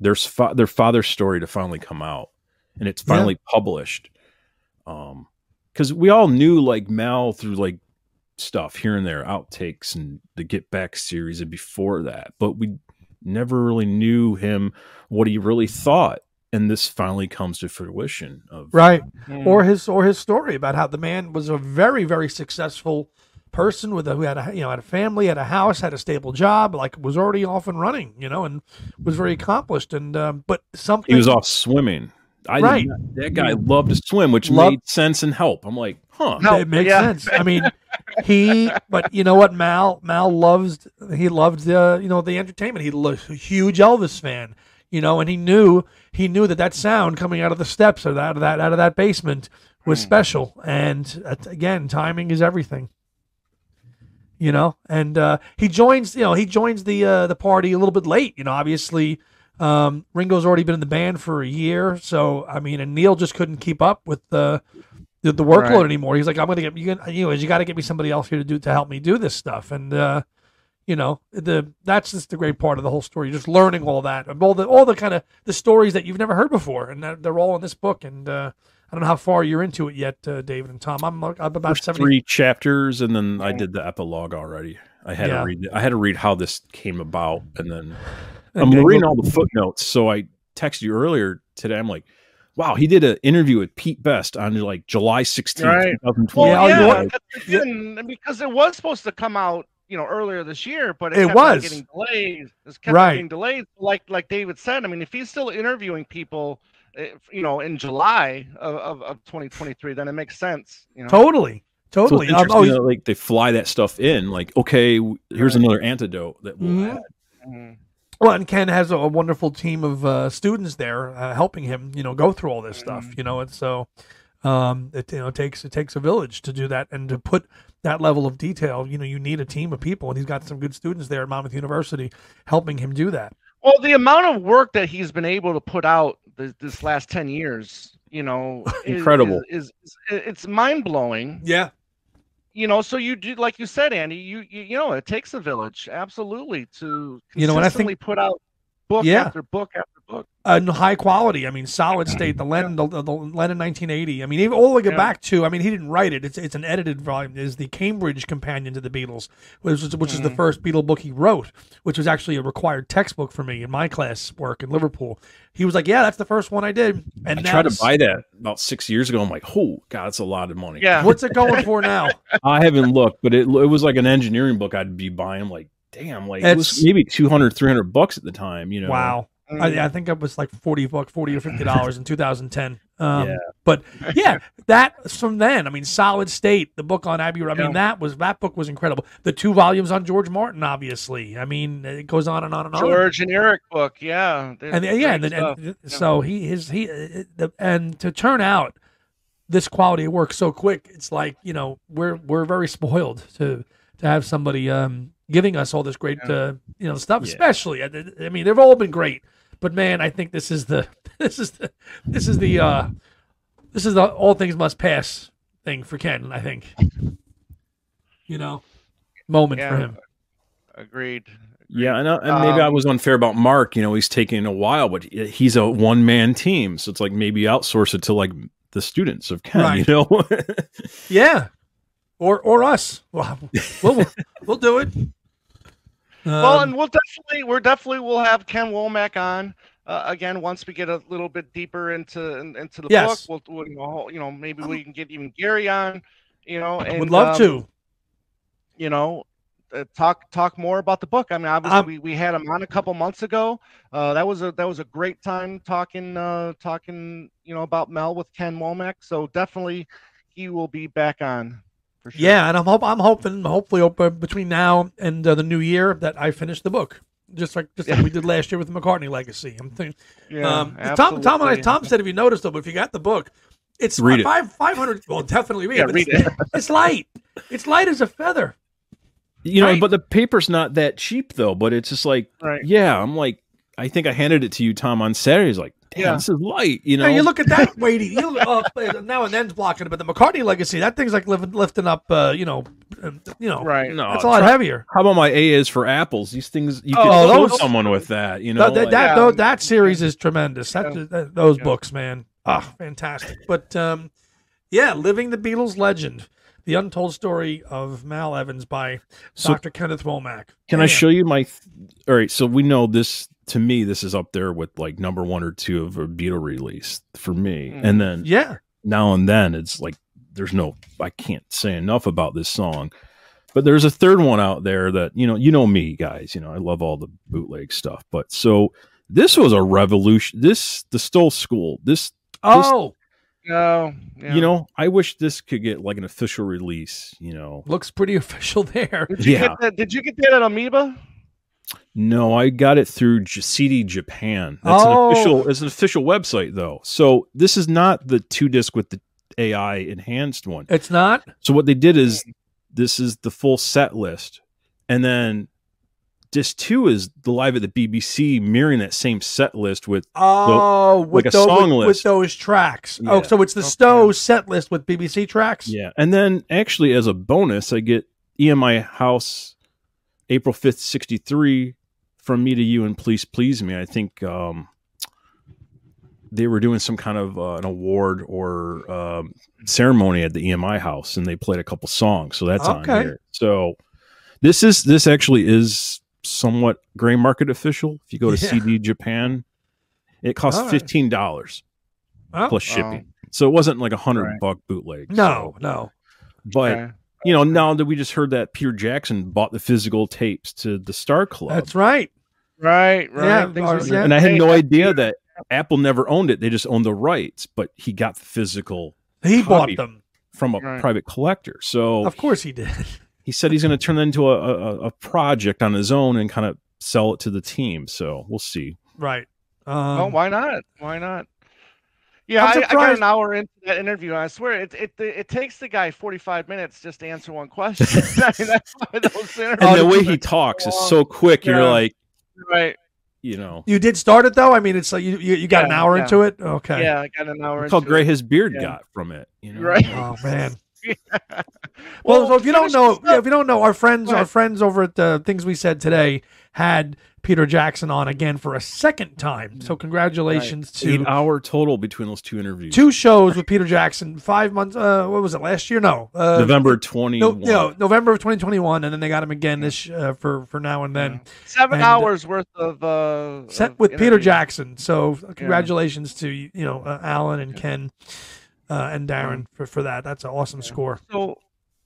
their fa- their father's story to finally come out, and it's Yeah. finally published. Um, because we all knew like Mal through like stuff here and there, outtakes and the Get Back series, and before that, but we never really knew him what he really thought and this finally comes to fruition of right? Mm. Or his or his story about how the man was a very very successful person with a, who had a you know had a family, had a house, had a stable job, like was already off and running, you know, and was very accomplished. And um, but something he was off swimming I Right. not- that guy loved to swim which Love- made sense and help I'm like huh No. it makes yeah. sense. I mean, he, but you know what, Mal, Mal loves, he loved the, you know, the entertainment. He was a huge Elvis fan, you know, and he knew, he knew that that sound coming out of the steps or that, out of that, out of that basement was Hmm. special. And uh, again, timing is everything. You know, and uh, he joins, you know, he joins the uh, the party a little bit late. You know, obviously, um, Ringo's already been in the band for a year, so I mean, and Neil just couldn't keep up with the the, the workload Right. anymore. He's like, I'm gonna get you. Can, you got to get me somebody else here to do to help me do this stuff. And uh, you know, the that's just the great part of the whole story. Just learning all that, all the all the kind of the stories that you've never heard before, and they're, they're all in this book. And uh, I don't know how far you're into it yet, uh, David and Tom. I'm, I'm about First seventy. three chapters and then I did the epilogue already I had Yeah. to read I had to read how this came about and then I'm then reading all the footnotes. So I texted you earlier today. I'm like, wow, he did an interview with Pete Best on like July 16th, Right. 2020. Well, yeah, you- that's the because it was supposed to come out, you know, earlier this year, but it, It kept was. getting delayed. It's kept on Right. getting delayed. Like like David said, I mean, if he's still interviewing people, eh, you know, in July of, of, of 2023, then it makes sense. You know, totally, So totally. Um, interesting oh, that, like they fly that stuff in. Like, okay, here's Right. another antidote that we'll Mhm. add. Mhm. Well, and Ken has a, a wonderful team of uh, students there uh, helping him, you know, go through all this stuff. You know, and so um, it you know it takes it takes a village to do that and to put that level of detail. You know, you need a team of people, and he's got some good students there at Monmouth University helping him do that. Well, the amount of work that he's been able to put out this, this last 10 years, you know, is- Incredible. Is, is, it's mind blowing. Yeah, you know so you do like you said andy you you, you know it takes a village absolutely to You know, and I consistently think- put out book Yeah. after book after book. uh, high quality. I mean, solid state. The Lennon, the, the, the Lennon 1980. I mean, even all the way Yeah. back to. I mean, he didn't write it. It's it's an edited volume. Is the Cambridge Companion to the Beatles, which is which is the Mhm. first Beatle book he wrote, which was actually a required textbook for me in my class work in Liverpool. He was like, "Yeah, that's the first one I did." And I now tried to buy that about six years ago. I'm like, oh god, that's a lot of money. Yeah. What's it going for now? I haven't looked, but it it was like an engineering book. I'd be buying like, damn, like it was maybe 200, 300 bucks at the time. You know, Wow. I, I think it was like forty bucks, forty or fifty dollars in 2010. Um, Yeah. But yeah, that from then. I mean, Solid State, the book on Abbey. I mean, Yeah. that was that book was incredible. The two volumes on George Martin, obviously. I mean, it goes on and on and on. George and Eric book, yeah. And yeah, and, and, and so he his he uh, the, and to turn out this quality of work so quick, it's like you know we're we're very spoiled to to have somebody um giving us all this great Yeah. uh, you know stuff. Yeah. Especially, I, I mean, they've all been great, but man, I think this is the this is the this is the uh this is the all things must pass thing for Ken. I think you know moment for him. Agreed. Yeah, and, uh, and maybe I Um, was unfair about Mark. You know, he's taking a while, but he's a one man team, so it's like maybe outsource it to like the students of Ken. Right. You know, Yeah, or or us. Well, we'll we'll do it. Well, Um, and we'll definitely, we're definitely, we'll have Ken Womack on uh, again once we get a little bit deeper into in- into the Yes. book. We'll, we'll you, know, you know, maybe we can get even Gary on. You know, and would love um, to. you know uh, talk talk more about the book i mean obviously Um, we, we had him on a couple months ago uh that was a that was a great time talking uh talking you know about mal with ken womack so definitely he will be back on for sure Yeah, and I'm hope I'm hoping hopefully open between now and uh, the new year that I finish the book. Just like just like we did last year with the McCartney Legacy. I'm thinking. yeah um, Tom Tom and I. Tom said if you noticed though, but if you got the book, it's Read it. five five hundred. Well, definitely read yeah it. read it's, it it's light. It's light as a feather. you know, but the paper's not that cheap though. But it's just like, right yeah, I'm like, I think I handed it to you, Tom, on Saturday. He's like, damn, Yeah. this is light. You know, Now you look at that weighty. You look, oh, now and then's blocking it, but the McCartney Legacy, that thing's like lifting, lifting up. Uh, you know, uh, you know, right no, that's a lot try- heavier. How about my A is for apples? These things you Oh, can kill those- someone with that. You know, That, that, like- that, Yeah. tho- that series is tremendous. That, Yeah. that- those Yeah. books, man, ah, fantastic. But um, yeah, living the Beatles legend, the untold story of Mal Evans by So- Dr. Kenneth Womack. Can I show you my? Th- All right, so we know this. To me, this is up there with like number one or two of a Beatle release for me. Mm. And then Yeah, now and then, it's like there's no. I can't say enough about this song. But there's a third one out there that you know. You know me, guys. You know I love all the bootleg stuff. But so this was a revolution. This the Stowe School. This Oh, no yeah. you know I wish this could get like an official release. You know. looks pretty official there. did you yeah. get that did you get that at amoeba No, I got it through J- CD Japan. That's Oh. an official. It's an official website though. So this is not the two disc with the AI enhanced one. It's not. So what they did is this is the full set list, and then disc two is the live at the BBC, mirroring that same set list with. Oh, with, like a tho- song with, with those tracks. Oh, so it's the Okay. Stowe set list with BBC tracks. Yeah, and then actually as a bonus, I get EMI House, April fifth, sixty three, from me to you and please please me. I think um, they were doing some kind of uh, an award or um, ceremony at the EMI House, and they played a couple songs, so that's Okay. on here. So this is this actually is somewhat gray market official. If you go to Yeah. CD Japan, it costs All right. fifteen dollars Oh, plus shipping. So it wasn't like a hundred Right. buck bootleg. no, So- no. but Okay. You know, now that we just heard that Peter Jackson bought the physical tapes to the Star Club, That's right. right right Yeah, are- yeah. and I had no idea that Apple never owned it; they just owned the rights. But he got the physical He Copy. bought them. from a Right. private collector. So Of course he did. he said he's going to turn that into a, a, a project on his own and kind of sell it to the team. So we'll see. right. well, Um, why not why not yeah, I'm I, I got an hour into that interview. And I swear, it, it it takes the guy forty five minutes just to answer one question. I mean, that's why those And the way he talks is so quick. Yeah. You're like, right. you know, you did start it though. I mean, it's like you you, you got an hour yeah. into it. Okay. Yeah, I got an hour. look how into gray it. his beard Yeah. got from it. You know, Right. Oh man. Well, so if you don't know, yeah, if you don't know, our friends, our friends over at the things we said today had Peter Jackson on again for a second time. So congratulations to Eight hour total between those two interviews. two shows with Peter Jackson. Five months. Uh, what was it last year? No, uh, November twenty No, one. no, November of 2021, and then they got him again this uh, for for now and then. Seven And- hours worth of uh, Set of with Peter. Jackson. So congratulations to you know uh, Alan and Ken uh, and Darren for, for that. That's an awesome score. So,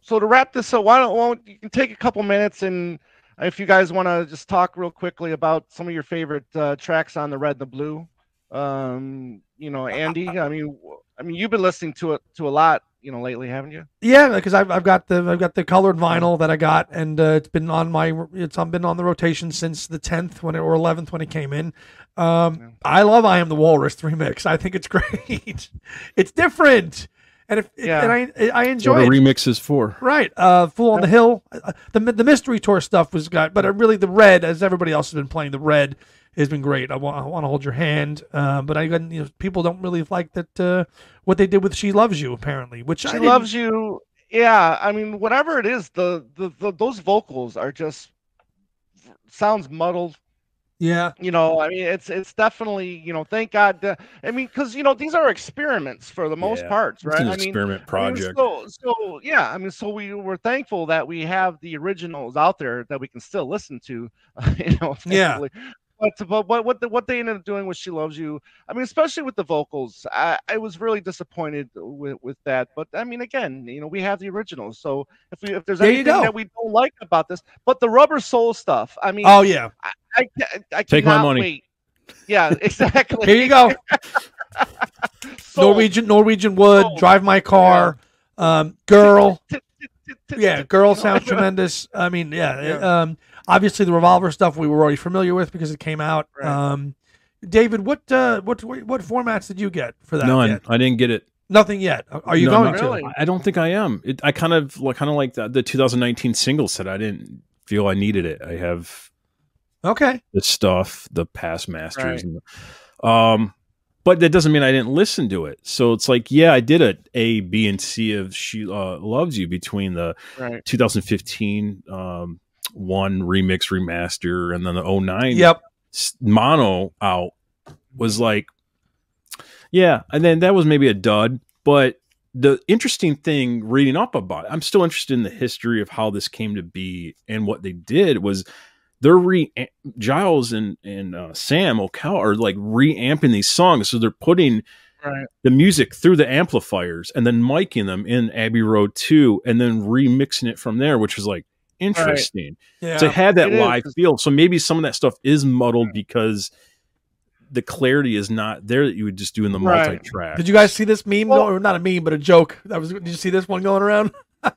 so to wrap this up, why don't, why don't you can take a couple minutes and if you guys want to just talk real quickly about some of your favorite uh, tracks on the Red and the Blue. Um, you know, Andy. I mean, I mean, you've been listening to it to a lot, you know, lately, haven't you? Yeah, because I've, I've got the I've got the colored vinyl that I got, and uh, it's been on my it's on, been on the rotation since the tenth when it, or eleventh when it came in. Um, Yeah. I love I Am the Walrus remix. I think it's great. it's different, and if Yeah. and I I That's enjoy what it. a remix is for. Right, uh, Fool on the Hill. Uh, the the mystery tour stuff was got, but uh, really the red, as everybody else has been playing, the red has been great. I want I want to hold your hand, uh, but I you know people don't really like that uh, what they did with She Loves You apparently, which I She didn't- loves you. Yeah, I mean, whatever it is, the, the the those vocals are just sounds muddled. Yeah, You know, I mean, it's it's definitely you know, thank God. That, I mean, because you know these are experiments for the most Yeah, parts, It's right? an I mean, experiment I mean, project. so, so yeah, I mean, so we were thankful that we have the originals out there that we can still listen to, you know. Yeah. Thankfully. But but what what the, what they ended up doing was "She Loves You," I mean, especially with the vocals, I, I was really disappointed with, with that. But I mean, again, you know, we have the originals, so if we if there's There anything that we don't like about this, but the Rubber Soul stuff, I mean, Oh yeah, I, ca- I Take my money. Wait. Yeah, exactly. here you go. Soul. Norwegian Norwegian Wood, Soul. Drive My Car, um, Girl. Yeah, Girl sounds tremendous. I mean, yeah, Yeah. Um, obviously the Revolver stuff we were already familiar with because it came out. Right. Um, David, what uh, what what formats did you get for that? None. yet? I didn't get it. Nothing yet. Are you No, going not to? really. I don't think I am. It, I kind of like kind of like the, the 2019 single said. I didn't feel I needed it. I have Okay. the stuff, the past masters, Right. and the- um, but that doesn't mean I didn't listen to it. So it's like, yeah, I did a A, B, and C of "She uh, Loves You" between the Right. 2015 um, one remix remaster and then the 09 Yep. mono out was like yeah and then that was maybe a dud but the interesting thing reading up about it i'm still interested in the history of how this came to be and what they did was they're re giles and and uh, sam Okell are like reamping these songs so they're putting Right. the music through the amplifiers and then miking them in abbey road 2 and then remixing it from there which was like interesting Yeah. to have that It is. live feel. So maybe some of that stuff is muddled because the clarity is not there that you would just do in the Right. multi-track. Did you guys see this meme? Well- go, not a meme, but a joke. That was. Did you see this one going around?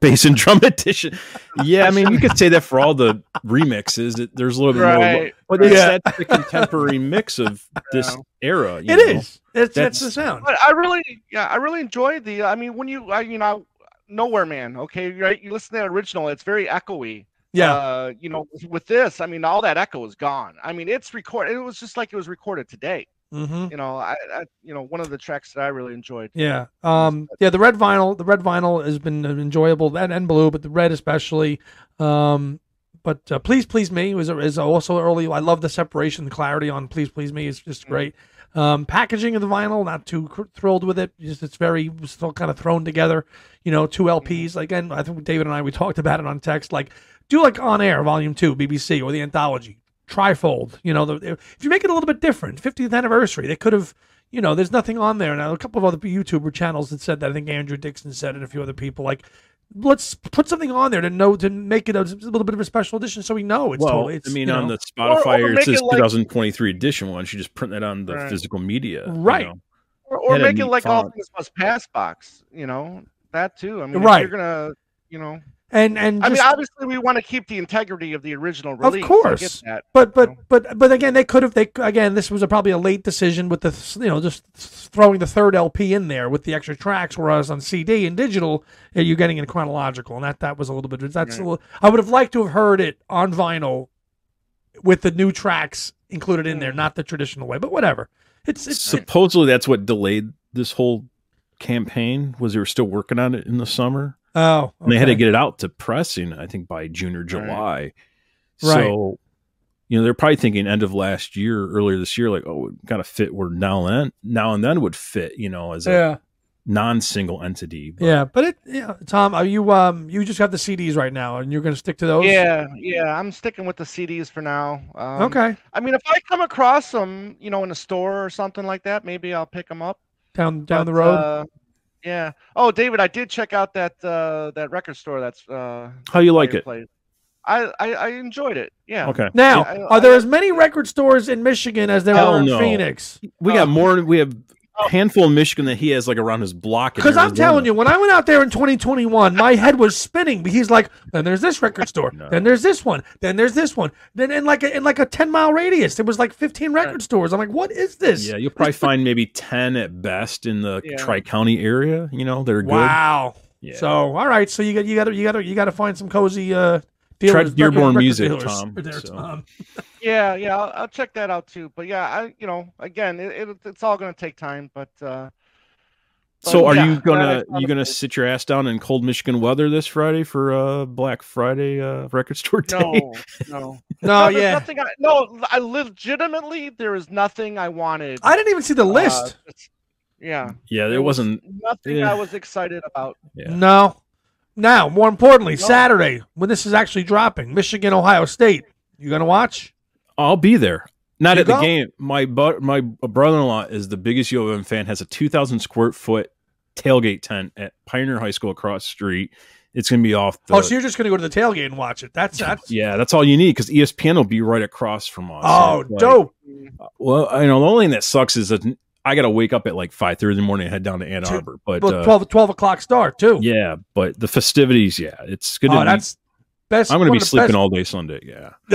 bass and drum edition? Yeah, I mean you could say that for all the remixes. It, there's a little bit more, but it's, Yeah. that's the contemporary mix of this Yeah. era. It you is. It's, that's That's- the sound. But I really, yeah, I really enjoyed the. I mean, when you, I, you know, Nowhere Man. Okay, right. You listen to that original; it's very echoey. Yeah. Uh, you know, with, this, I mean, all that echo is gone. I mean, it's recorded. It was just like it was recorded today. mm-hmm. You know, I, I, you know, one of the tracks that I really enjoyed. Yeah. Um, yeah, the red vinyl, the red vinyl has been enjoyable, that and blue, but the red especially. Um, but uh, please, please me was is also early. I love the separation, the clarity on please, please me is just great. Um, packaging of the vinyl, not too cr- thrilled with it. Just it's very still kind of thrown together. You know, two LPs. Again, I think David and I we talked about it on text. Like, do like on air, volume two, BBC or the anthology trifold. You know, the, if you make it a little bit different, 50th anniversary, they could have you know, there's nothing on there. Now, a couple of other YouTuber channels that said that. I think Andrew Dixon said it, a few other people. Like, let's put something on there to know to make it a, little bit of a special edition, so we know it's well, totally. It's, I mean, you on know. the Spotify, or it make says it like- 2023 edition one. You just print that on the Right. physical media, you Right. know? Or, or make it neat like all font. things must pass box. You know, that too. I mean, if Right. you're gonna, you know, and and I mean, obviously we want to keep the integrity of the original release. Of course. get that. But but know? but but again, they could have. They again, this was a, probably a late decision with the you know just throwing the third LP in there with the extra tracks, whereas on CD and digital, you're getting it chronological, and that that was a little bit. That's a little, I would have liked to have heard it on vinyl with the new tracks included in there, Mm. not the traditional way. But whatever, it's it's Supposedly, that's what delayed this whole campaign. Was they were still working on it in the summer. Oh, And they had to get it out to pressing, I think, by June or July. Right. So you know, they're probably thinking end of last year, earlier this year, like, oh, it got to fit where now and then, now and then would fit, you know, as a Yeah, non-single entity. But yeah, but it, yeah, Tom, are you um, you just have the CDs right now, and you're going to stick to those? Yeah, yeah, I'm sticking with the CDs for now. Um, Okay. I mean, if I come across them, you know, in a store or something like that, maybe I'll pick them up. Down down the road. Uh, yeah. Oh, David, I did check out that uh, that record store. That's uh, How you like it? place. I, I I enjoyed it. Yeah. Okay. now, I- are there I- as many record stores in Michigan as there Hell are in no. Phoenix? We got more. We have a handful in Michigan that he has like around his block. Because I'm telling you, when I went out there in 2021, my head was spinning. But he's like, then there's this record store, No. then there's this one, then there's this one, then in like a, in like a 10 mile radius, there was like 15 record stores. I'm like, what is this? Yeah, you'll probably find maybe ten at best in the Yeah. Tri County area. You know, they're good. Wow. Yeah. So all right, so you got you got to you got to you got to find some cozy uh dealers. Try record- Dearborn Music, dealers. Tom, There, so. Tom. Yeah, yeah. I'll, I'll check that out too. But yeah, I you know, again, it, it it's all gonna take time. But uh, So, are yeah, you gonna I- I- you gonna sit your ass down in cold Michigan weather this Friday for uh Black Friday uh record store day? No, no. No, there's yeah. Nothing. I, no, I legitimately there is nothing I wanted. I didn't even see the uh, list. it's- yeah, Yeah, there it was wasn't. nothing yeah. I was excited about. Yeah. No. Now, more importantly, Saturday when this is actually dropping, Michigan, Ohio State. You gonna watch? I'll be there. Not You at the game. My bu- my brother-in-law is the biggest U of M fan. Has a two thousand square foot tailgate tent at Pioneer High School across the street. It's gonna be off. The, oh, so you're just gonna go to the tailgate and watch it? That's that's. yeah, that's all you need because ESPN will be right across from us. Oh, like- dope. Uh, well, I know the only thing that sucks is that I got to wake up at like five thirty in the morning and head down to Ann Arbor. But Well, uh, 12, 12 o'clock start too. yeah, but the festivities, yeah, it's good. Oh, to be- that's best. I'm going to be sleeping best- all day Sunday. Yeah,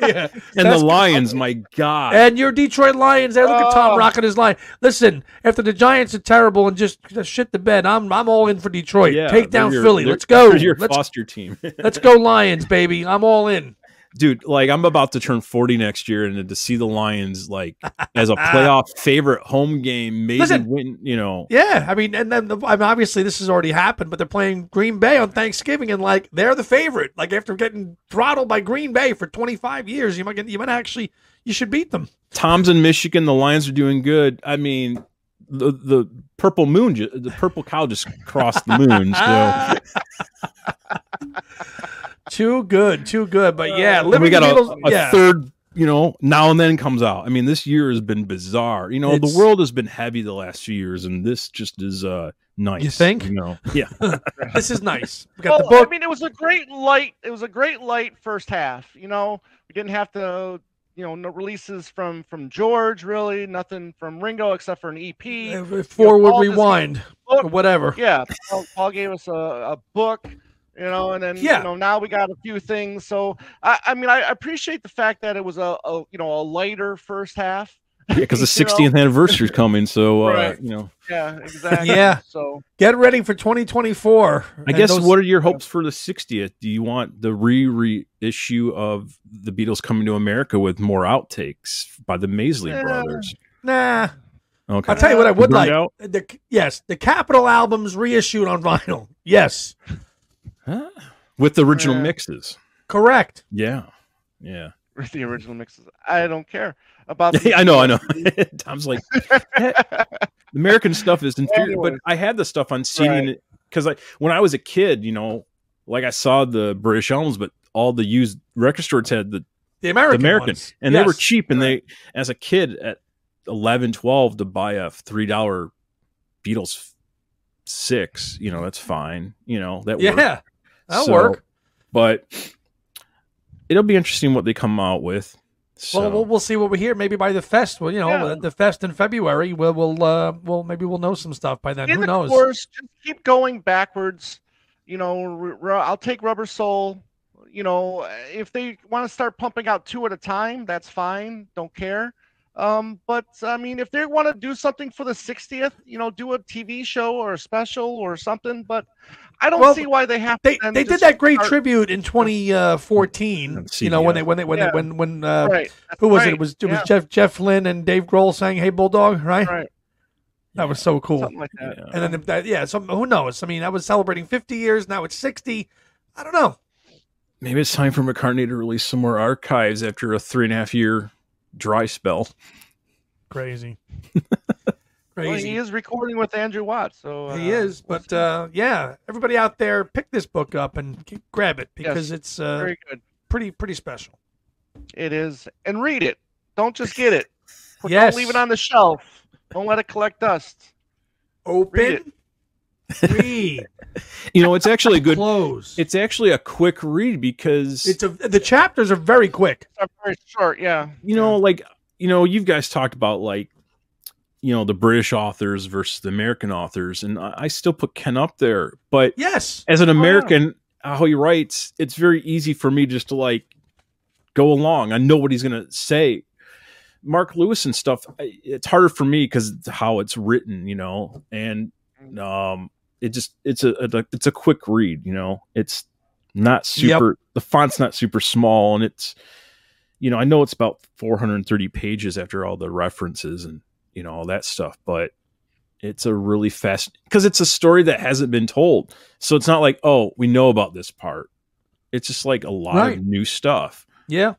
yeah. and the Lions, my God, And your Detroit Lions there. Look at Tom Oh. rocking his line. Listen, after the Giants are terrible and just, just shit the bed, I'm I'm all in for Detroit. yeah, Take down your- Philly. Let's go. Your Let's foster team, let's go Lions, baby. I'm all in. Dude. Like I'm about to turn 40 next year, and to see the Lions like as a playoff favorite home game, maybe Listen. win. You know, Yeah, I mean, and then the, I mean, obviously this has already happened, but they're playing Green Bay on Thanksgiving, and like they're the favorite. Like after getting throttled by Green Bay for 25 years, you might get, you might actually you should beat them. Tom's in Michigan. The Lions are doing good. I mean, the the purple moon, the purple cow just crossed the moon. So. too good, too good. But yeah, And living we got a, Beatles, a yeah. third, you know, now and then comes out. I mean, this year has been bizarre. You know, It's- the world has been heavy the last few years, and this just is uh nice. You think? You know, yeah. This is nice. We got Well, the book. I mean, it was a great light. It was a great light first half. You know, we didn't have to, you know, no releases from from George really, nothing from Ringo except for an EP. Uh, forward all this- rewind book. whatever. Yeah, Paul, Paul gave us a, a book, you know, and then Yeah. you know now we got a few things. So I, I mean, I appreciate the fact that it was a, a you know a lighter first half. Yeah, because the You know? 60th anniversary is coming. So, uh, Right. you know, Yeah, exactly. Yeah. So Get ready for 2024. I guess those- what are your hopes for the 60th? Do you want the re reissue of the Beatles coming to America with more outtakes by the Maysles Yeah. brothers? Nah, Okay. I'll tell you what I would Burned like. out? The yes, the Capitol albums reissued on vinyl. Yes, Huh? With the original Yeah. mixes. correct. Yeah. Yeah. with the original mixes, I don't care about. I know, I know. Tom's like, American stuff is inferior, but I had the stuff on CD because I when I was a kid, you know, like I saw the British albums, but all the used record stores had the, The the American, American, ones. and they were cheap. And they, as a kid at 11, 12, to buy a three dollar Beatles six, you know, that's fine. You know, that worked. Yeah, that'll So, work. But it'll be interesting what they come out with. So. Well, we'll we'll see what we hear. Maybe by the fest, well, you know, Yeah. the, the fest in February, we'll we'll uh, we'll maybe we'll know some stuff by then. in Who the knows? course, just keep going backwards. You know, r- r- I'll take Rubber Soul. You know, if they want to start pumping out two at a time, that's fine. Don't care. Um, but I mean, if they want to do something for the 60th, you know, do a TV show or a special or something. But I don't Well, see why they have. They to they did that great start- tribute in 2014. On you know when they when they when Yeah. they, when when uh, Right. who was it? right, It was it yeah, was Jeff Jeff Lynne and Dave Grohl saying "Hey Bulldog," right? Right. That was so cool. Something like that. Yeah. And then that, yeah, some who knows? I mean, I was celebrating 50 years. Now it's 60. I don't know. maybe it's time for McCartney to release some more archives after a three and a half year dry spell. Crazy. Well, he is recording with Andrew Watts, so uh, he is. we'll But uh, yeah, everybody out there, pick this book up and grab it because it's uh, very good. pretty pretty special. It is, and read it. Don't just get it. Yes. Don't leave it on the shelf. Don't let it collect dust. Open, read, You know, it's actually a good. close. It's actually a quick read because It's a the chapters are very quick. It's very short, yeah. you know, like you know, you guys talked about like you know the British authors versus the American authors, and I, I still put Ken up there. But Yes. as an Oh, yeah. American, how he writes, it's very easy for me just to like go along. I know what he's gonna say. Mark Lewis and stuff, it's harder for me because how it's written, you know, and um, it just it's a, a it's a quick read, you know. It's not super. The font's not super small, and it's you know I know it's about 430 pages after all the references and you know all that stuff, but it's a really fast because it's a story that hasn't been told. So it's not like oh we know about this part. It's just like a lot Right. of new stuff. Yeah.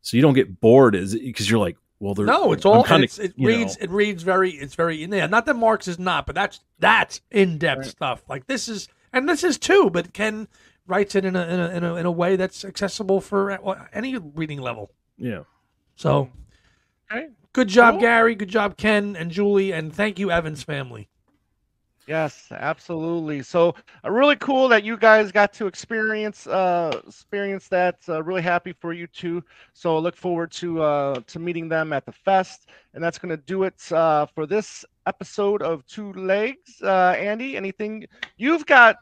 So you don't get bored as because you're like well they're No, it's all kinda, it's, it reads know, it reads very it's very in there. not that Marx is not, but that's that's in depth stuff. Like this is and this is too, but Ken writes it in a in a in a, in a way that's accessible for uh, any reading level. yeah. So Okay. good job, Cool. Gary. Good job, Ken and Julie, and thank you, Evans family. Yes, absolutely. So uh, really cool that you guys got to experience uh, experience that. Uh, really happy for you too. So look forward to uh, to meeting them at the fest, and that's going to do it uh, for this episode of Two Legs. Uh, Andy, anything? You've got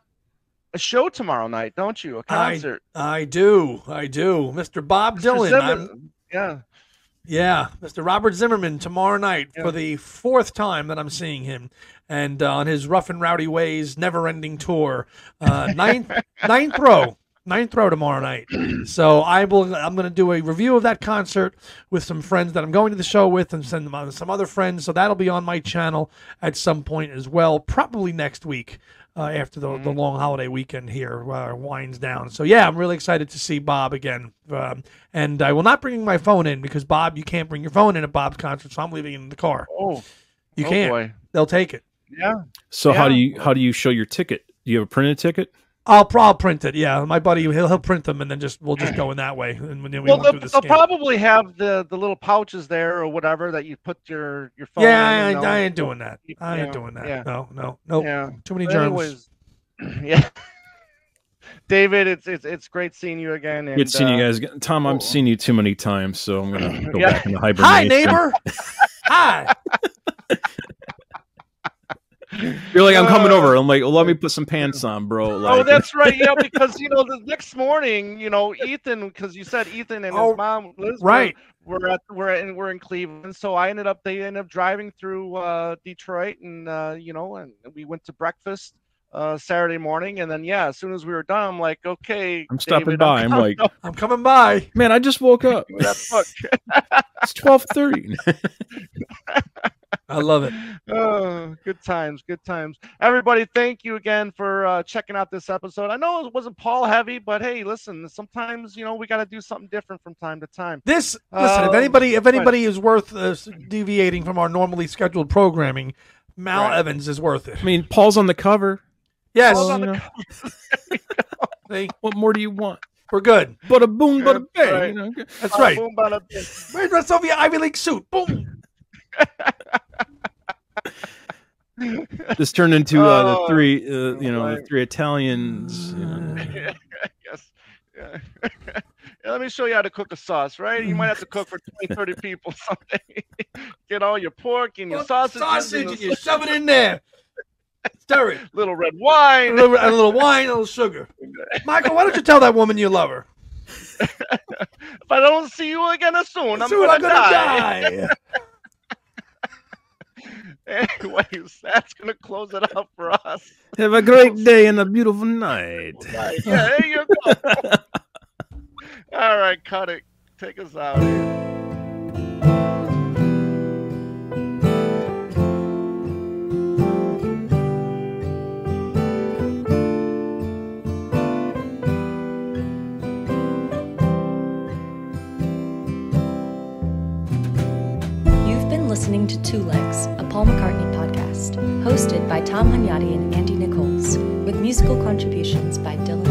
a show tomorrow night, don't you? A concert. I do, I do, Mr. Bob Mr. Dylan. I'm- Yeah. Yeah, Mr. Robert Zimmerman tomorrow night Yeah. for the fourth time that I'm seeing him, and uh, on his rough and rowdy ways, never-ending tour. Uh, ninth, ninth row, ninth row tomorrow night. So I will. I'm going to do a review of that concert with some friends that I'm going to the show with, and send them on some other friends. So that'll be on my channel at some point as well, probably next week. Uh, after the, the long holiday weekend here uh, winds down. So, yeah, I'm really excited to see Bob again. Um, and I will not bring my phone in because, Bob, you can't bring your phone in at Bob's concert, so I'm leaving it in the car. Oh, You oh can't. boy. They'll take it. Yeah. So how do you how do you show your ticket? Do you have a printed ticket? I'll, pro- I'll print it. Yeah, my buddy, he'll, he'll print them, and then just we'll just go in that way. And then we Well, won't they'll, do the they'll probably have the, the little pouches there or whatever that you put your, your phone yeah, I, in. ain't- know. I ain't doing that. I ain't Yeah, doing that. yeah. No, no, no. Yeah. Too many But germs. anyways, yeah. David, it's it's it's great seeing you again. And, Good seeing you uh, guys. Tom, I've cool. seen you too many times, so I'm gonna go Yeah. back into hibernation. Hi, neighbor. Hi. You're like, I'm coming Uh, over. I'm like, well, let me put some pants on, bro. Like, Oh, that's right. Yeah, because you know the next morning, you know Ethan, because you said Ethan and Oh, his mom Liz were- right. Were, at we're in we're in Cleveland, so I ended up they ended up driving through uh, Detroit, and uh, you know, and we went to breakfast uh, Saturday morning, and then yeah, as soon as we were done, I'm like, okay, I'm stopping David, by. I'm coming like, I'm coming by. man, I just woke up. that book. It's twelve thirty. I love it. Oh, good times, good times. Everybody, thank you again for uh, checking out this episode. I know it wasn't Paul heavy, but hey, listen, sometimes you know we got to do something different from time to time. This listen. if Um, anybody, if anybody is worth uh, deviating from our normally scheduled programming, Mal Right. Evans is worth it. I mean, Paul's on the cover. Yes, Paul's Well, on the know, see, what more do you want? we're good. But a boom, but a That's bang. right. You know? That's right. boom, bada, bing. Where's my Soviet Ivy League suit? Boom. This turned into uh, the Oh, three, uh, you know, the three Italians. You know. yes. Yeah. Yeah, let me show you how to cook a sauce, right? You might have to cook for 20, 30 people someday. Get all your pork and your sausages sausage, and and you shove it in there. Stir it. little red A wine. little, a little wine, a little sugar. Michael, why don't you tell that woman you love her? If I don't see you again soon, I'm Soon gonna, I'm gonna die. die. Anyways, that's gonna close it up for us. Have a great day and a beautiful night. Yeah, there you go. All right, cut it. Take us out. here. Listening to Two Legs, a Paul McCartney podcast, hosted by Tom Hunyadi and Andy Nichols, with musical contributions by Dylan